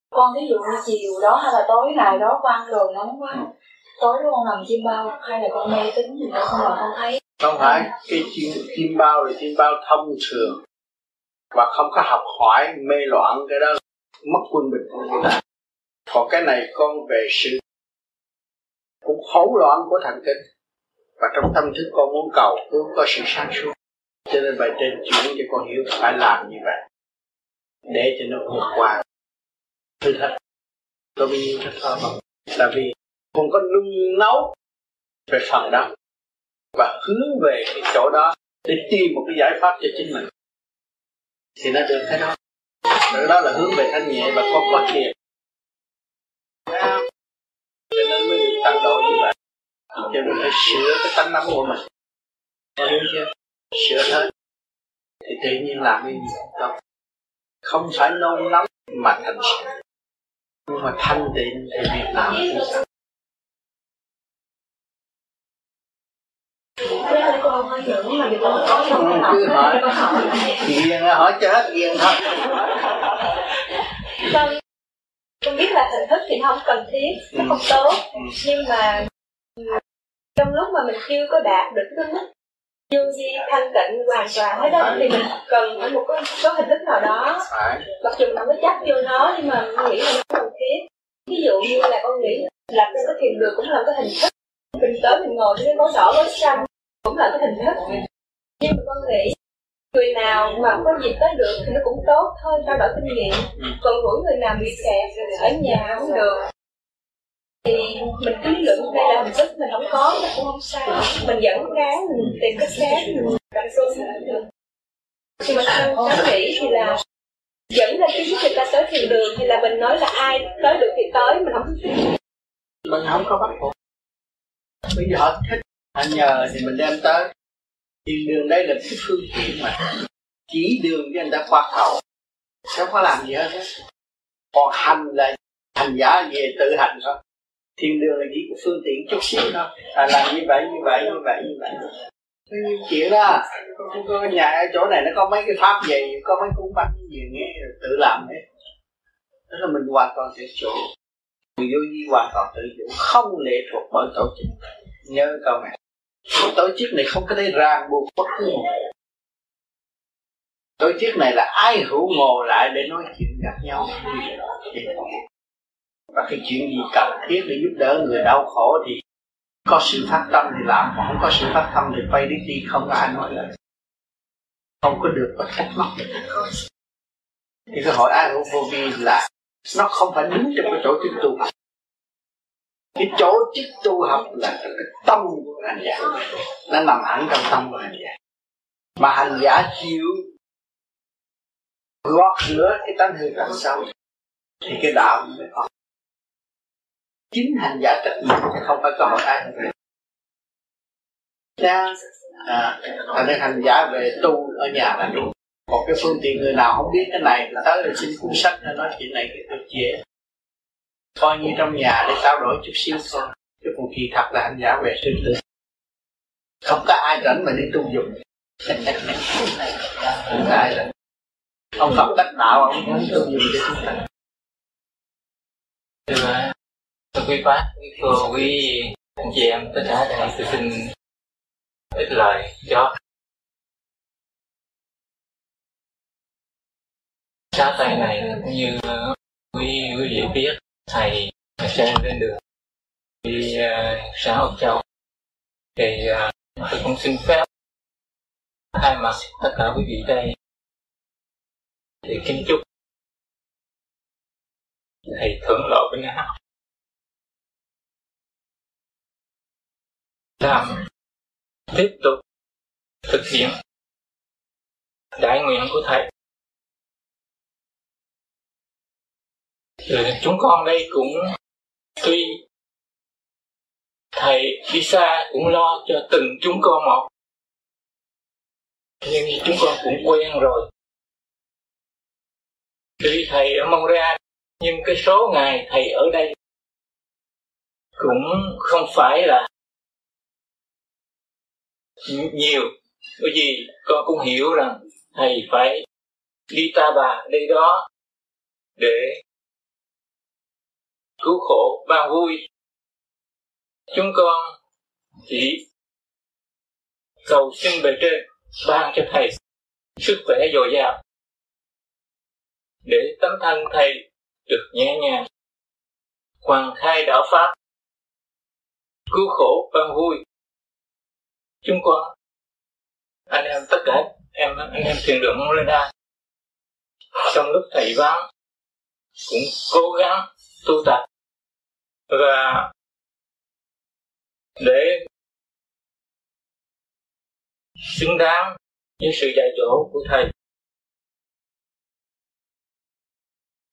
con ví dụ như chiều đó hay là tối ngày đó con ăn đồ nóng quá tối đó con nằm chim bao hay là con mê tính gì đó không mà con thấy không phải cái chim, chim bao là chim bao thông thường và không có học hỏi mê loạn cái đó mất quân bình. Của người ta còn cái này con về sự cũng hỗn loạn của thần kinh. Và trong tâm thức con muốn cầu cũng có sự sáng suốt. Cho nên bài trên chuyển cho con hiểu phải làm như vậy. Để cho nó vượt qua. Thử thách. Có bao nhiêu thách không? Là vì con có nung nấu về phần đó và hướng về cái chỗ đó để tìm một cái giải pháp cho chính mình. Thì nó được cái đó. Cái đó là hướng về thanh nhẹ và con có thiền cho nên mới được tăng độ như vậy. Cho nên phải sửa cái tánh nắm của mình. Có hiểu chưa? Sửa hết. Thì tự nhiên làm cái gì không không phải nôn nóng mà thành sự nhưng mà thanh tịnh thì việc làm cũng sẵn những mà có cứ hỏi là hỏi cho hết ghiền thôi con con biết là hình thức thì không cần thiết nó không tốt nhưng mà trong lúc mà mình chưa có đạt được cái mức vô di thanh tịnh hoàn toàn hết. đó thì mình cần ở một cái số hình thức nào đó mặc dù mình không có chấp vô nó nhưng mà mình nghĩ là nó cần thiết ví dụ như là con nghĩ là cái thiền đường cũng là một cái hình thức mình tới mình ngồi trên cái bó đỏ bó xanh cũng là cái hình thức. Nhưng mà con nghĩ người nào mà có dịp tới được thì nó cũng tốt thôi trao đổi kinh nghiệm. Còn mỗi người nào bị kẹt ở nhà không được. Thì mình cứ luận đây là hình thức mình không có nó cũng không sao. Mình vẫn ráng mình tìm cách khác mình tập trung được nhưng mà theo cháu nghĩ thì là dẫn lên cái giúp người ta tới thiền đường thì là mình nói là ai tới được thì tới mình không mình không có bắt buộc. Bây giờ họ thích anh nhờ thì mình đem tới. Thiền đường đây là cái phương tiện mà chỉ đường cho người ta qua cầu. Không có làm gì hết còn hành là hành giả về tự hành thôi. Thiền đường là chỉ cái phương tiện chút xíu thôi. À, làm như vậy như vậy như vậy như vậy. Cái chuyện đó. Không có nhà ở chỗ này nó có mấy cái pháp gì có mấy cuốn bánh gì nghe tự làm hết. Đó là mình hoàn toàn tự chủ. Người vô vi hoàn toàn tự chủ. Không lệ thuộc bởi tổ chức. Nhớ câu này tổ chức này không có thể ràng buộc bất cứ một tổ chức này là ai hữu ngồi lại để nói chuyện gặp nhau? Và cái chuyện gì cần thiết để giúp đỡ người đau khổ thì có sự phát tâm thì làm mà không có sự phát tâm thì quay đi đi, không có ai nói lời. Không có được và thắc mắc được thì cái hỏi ai hữu vô vi là nó không phải đứng trong cái tổ chức tu cái chỗ chức tu học là cái tâm của hành giả. Nó nằm hẳn trong tâm của hành giả. Mà hành giả chịu gọt rửa cái tánh hư đằng sau thì cái đạo mới có chính hành giả trách nhiệm chứ không phải có hội ai Nha. À, thành ra hành giả về tu ở nhà là đủ còn cái phương tiện người nào không biết cái này là tới là xin cuốn sách để nói chuyện này cái tôi chia coi như trong nhà để trao đổi chút xíu thôi. Chứ còn kỳ thật là hành giả về sư tử không có ai rảnh mà đi tu dụng. Không có ai rảnh. Ông Phật cách đạo ông muốn tu dụng cho chúng ta. Thưa quý bác, quý cô, quý anh chị em, tất cả đây tôi xin ít lời cho. Xá tay này cũng như quý quý vị biết thầy sẽ lên đường đi uh, xã Hồng Châu. Thì ờ, uh, tôi cũng xin phép thay mặt tất cả quý vị đây thì kính chúc thầy thuận lợi với nhau làm tiếp tục thực hiện đại nguyện của thầy. Rồi chúng con đây cũng tuy thầy đi xa cũng lo cho từng chúng con một, nhưng chúng con cũng quen rồi. Tuy thầy ở Montreal nhưng cái số ngày thầy ở đây cũng không phải là nhiều. Bởi vì con cũng hiểu rằng thầy phải đi ta bà đây đó để cứu khổ ban vui. Chúng con chỉ cầu xin bề trên, ban cho thầy sức khỏe dồi dào để tấm thân thầy được nhẹ nhàng. Hoàn khai đạo pháp cứu khổ ban vui. Chúng con, anh em tất cả em, anh em thiền đường lên đây trong lúc thầy vắng, cũng cố gắng tu tập và để xứng đáng với sự dạy dỗ của thầy,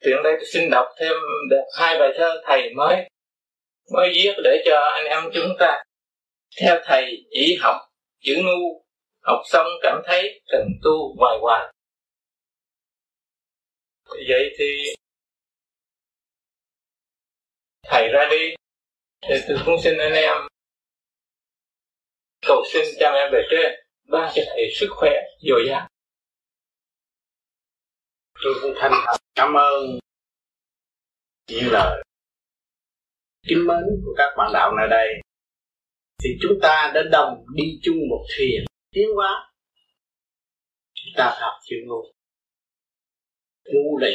tiện đây tôi xin đọc thêm hai bài thơ thầy mới mới viết để cho anh em chúng ta theo thầy chỉ học chữ ngu, học xong cảm thấy cần tu hoài hoài. Vậy thì thầy ra đi. Thì tôi cũng xin anh em cầu xin cha mẹ về trên ban cho thầy sức khỏe, dồi dào. Tôi cũng thành thật, cảm ơn những lời. Kính mến của các bạn đạo nơi đây, thì chúng ta đã đồng đi chung một thuyền. Tiến hóa. Chúng ta học chữ ngu. Ngu là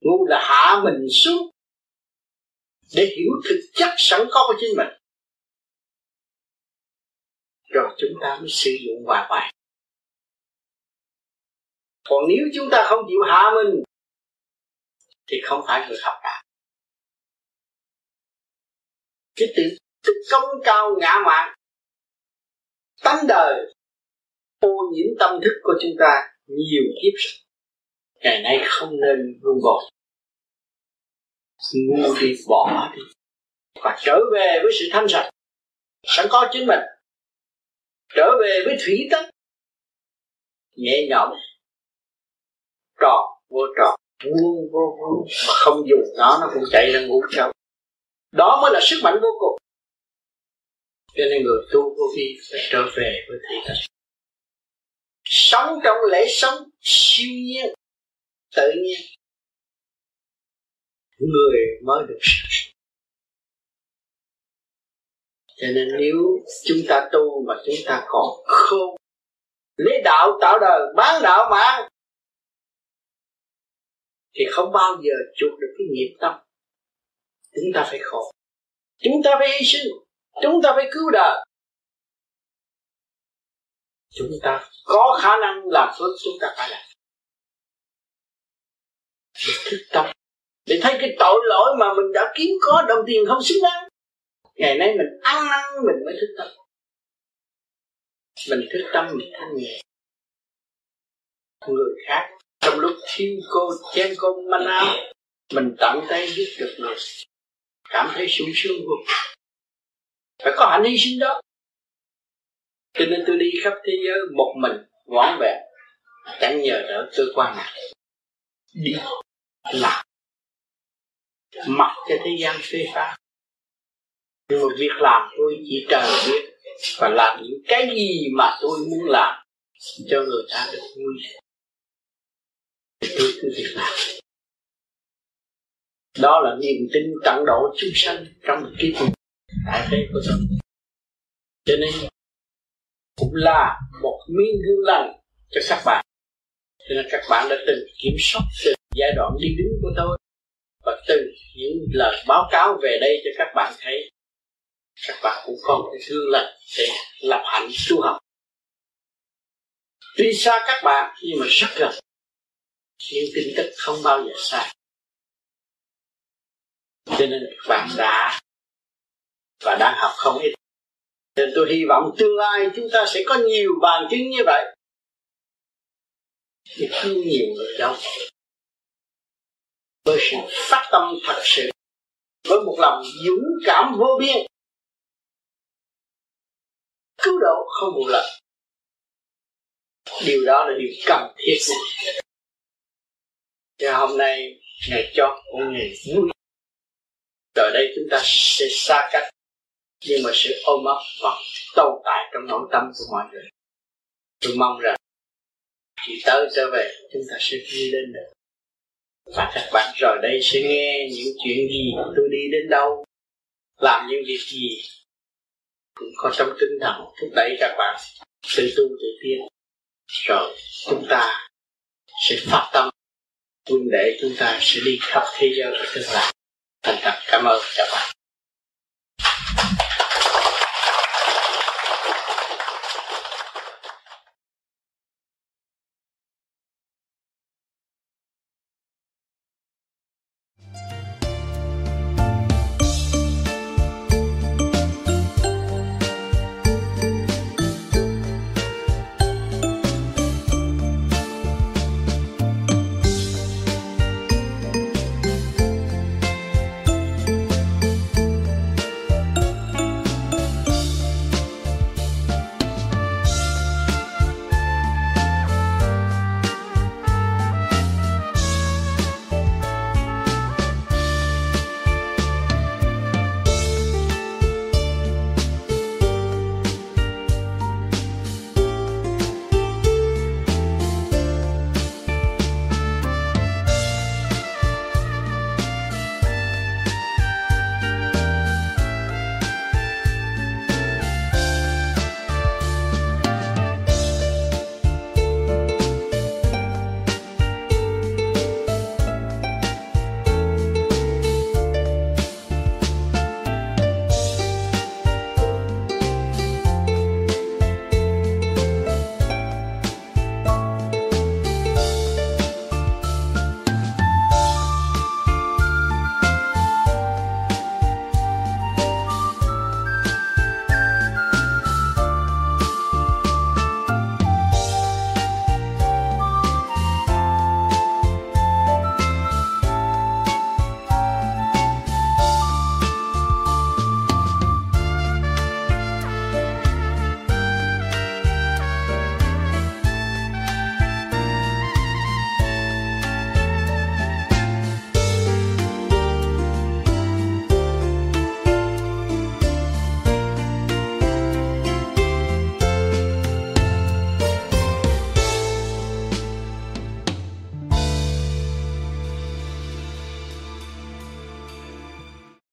ngu là hạ mình xuống để hiểu thực chất sẵn có của chính mình. Rồi chúng ta mới sử dụng hòa bài. còn nếu chúng ta không chịu hạ mình, thì không phải người học đạo. Cái tự tự công cao ngã mạn, tánh đời, ô nhiễm tâm thức của chúng ta nhiều kiếp ngày nay không nên vương bỏ ngu đi, bỏ đi. Và trở về với sự thanh sạch, sẵn có chính mình. Trở về với thủy tánh nhẹ nhõm. Tròn, vô tròn. Vuông vô vuông mà không dùng nó nó cũng chạy ra ngủ sâu đó mới là sức mạnh vô cùng. Cho nên người tu vô vi phải trở về với thủy tánh sống trong lễ sống siêu nhiên, tự nhiên người mới được. Cho nên nếu chúng ta tu mà chúng ta còn khôn lấy đạo tạo đời, bán đạo mà, thì không bao giờ chuộc được cái nghiệp tâm. Chúng ta phải khổ. Chúng ta phải hy sinh. Chúng ta phải cứu đời. Chúng ta có khả năng làm phước, chúng ta phải làm. Thức tâm để thấy cái tội lỗi mà mình đã kiếm có, đồng tiền không xứng đáng. Ngày nay mình ăn năn, mình mới thức tâm. Mình thức tâm, mình thanh nhẹ. Người khác, trong lúc thiếu cô chen cô manh áo, mình tận tay giúp được người cảm thấy sung sướng vô phải có hạnh hy sinh đó. Cho nên tôi đi khắp thế giới một mình, vỏn vẹn, chẳng nhờ đỡ cơ quan nào. Đi làm mặc cho thế gian phê phán nhưng mà việc làm, tôi chỉ trời biết và làm những cái gì mà tôi muốn làm cho người ta được vui. Tôi cứ việc làm. Đó là niềm tin tận độ chúng sanh trong một kiếp tại thế của tôi cho nên, cũng là một miếng gương lành cho các bạn. Cho nên các bạn đã từng kiểm soát từ giai đoạn đi đứng của tôi và từ những lời báo cáo về đây cho các bạn thấy, các bạn cũng có một gương lành để lập hạnh tu học. Tuy xa các bạn, nhưng mà rất gần. Những tin tức không bao giờ sai cho nên các bạn đã và đang học không ít. Nên tôi hy vọng tương lai chúng ta sẽ có nhiều bằng chứng như vậy. Thì không nhiều người đâu với sự phát tâm thật sự. Với một lòng dũng cảm vô biên. Cứu độ không một lần. Điều đó là điều cần thiết và hôm nay ngày chót cũng ngày vui. Rồi đây chúng ta sẽ xa cách. Nhưng mà sự ôm ấp vẫn tồn tại trong nội tâm của mọi người. Tôi mong rằng, khi tới trở về, chúng ta sẽ đi lên được và các bạn rồi đây sẽ nghe những chuyện gì, tôi đi đến đâu, làm những việc gì. Cũng có trong tinh thần thúc đẩy các bạn tự tu tự tiến rồi chúng ta sẽ phát tâm. Huynh đệ chúng ta sẽ đi khắp thế giới ở tương lai. Thành thật cảm ơn các bạn.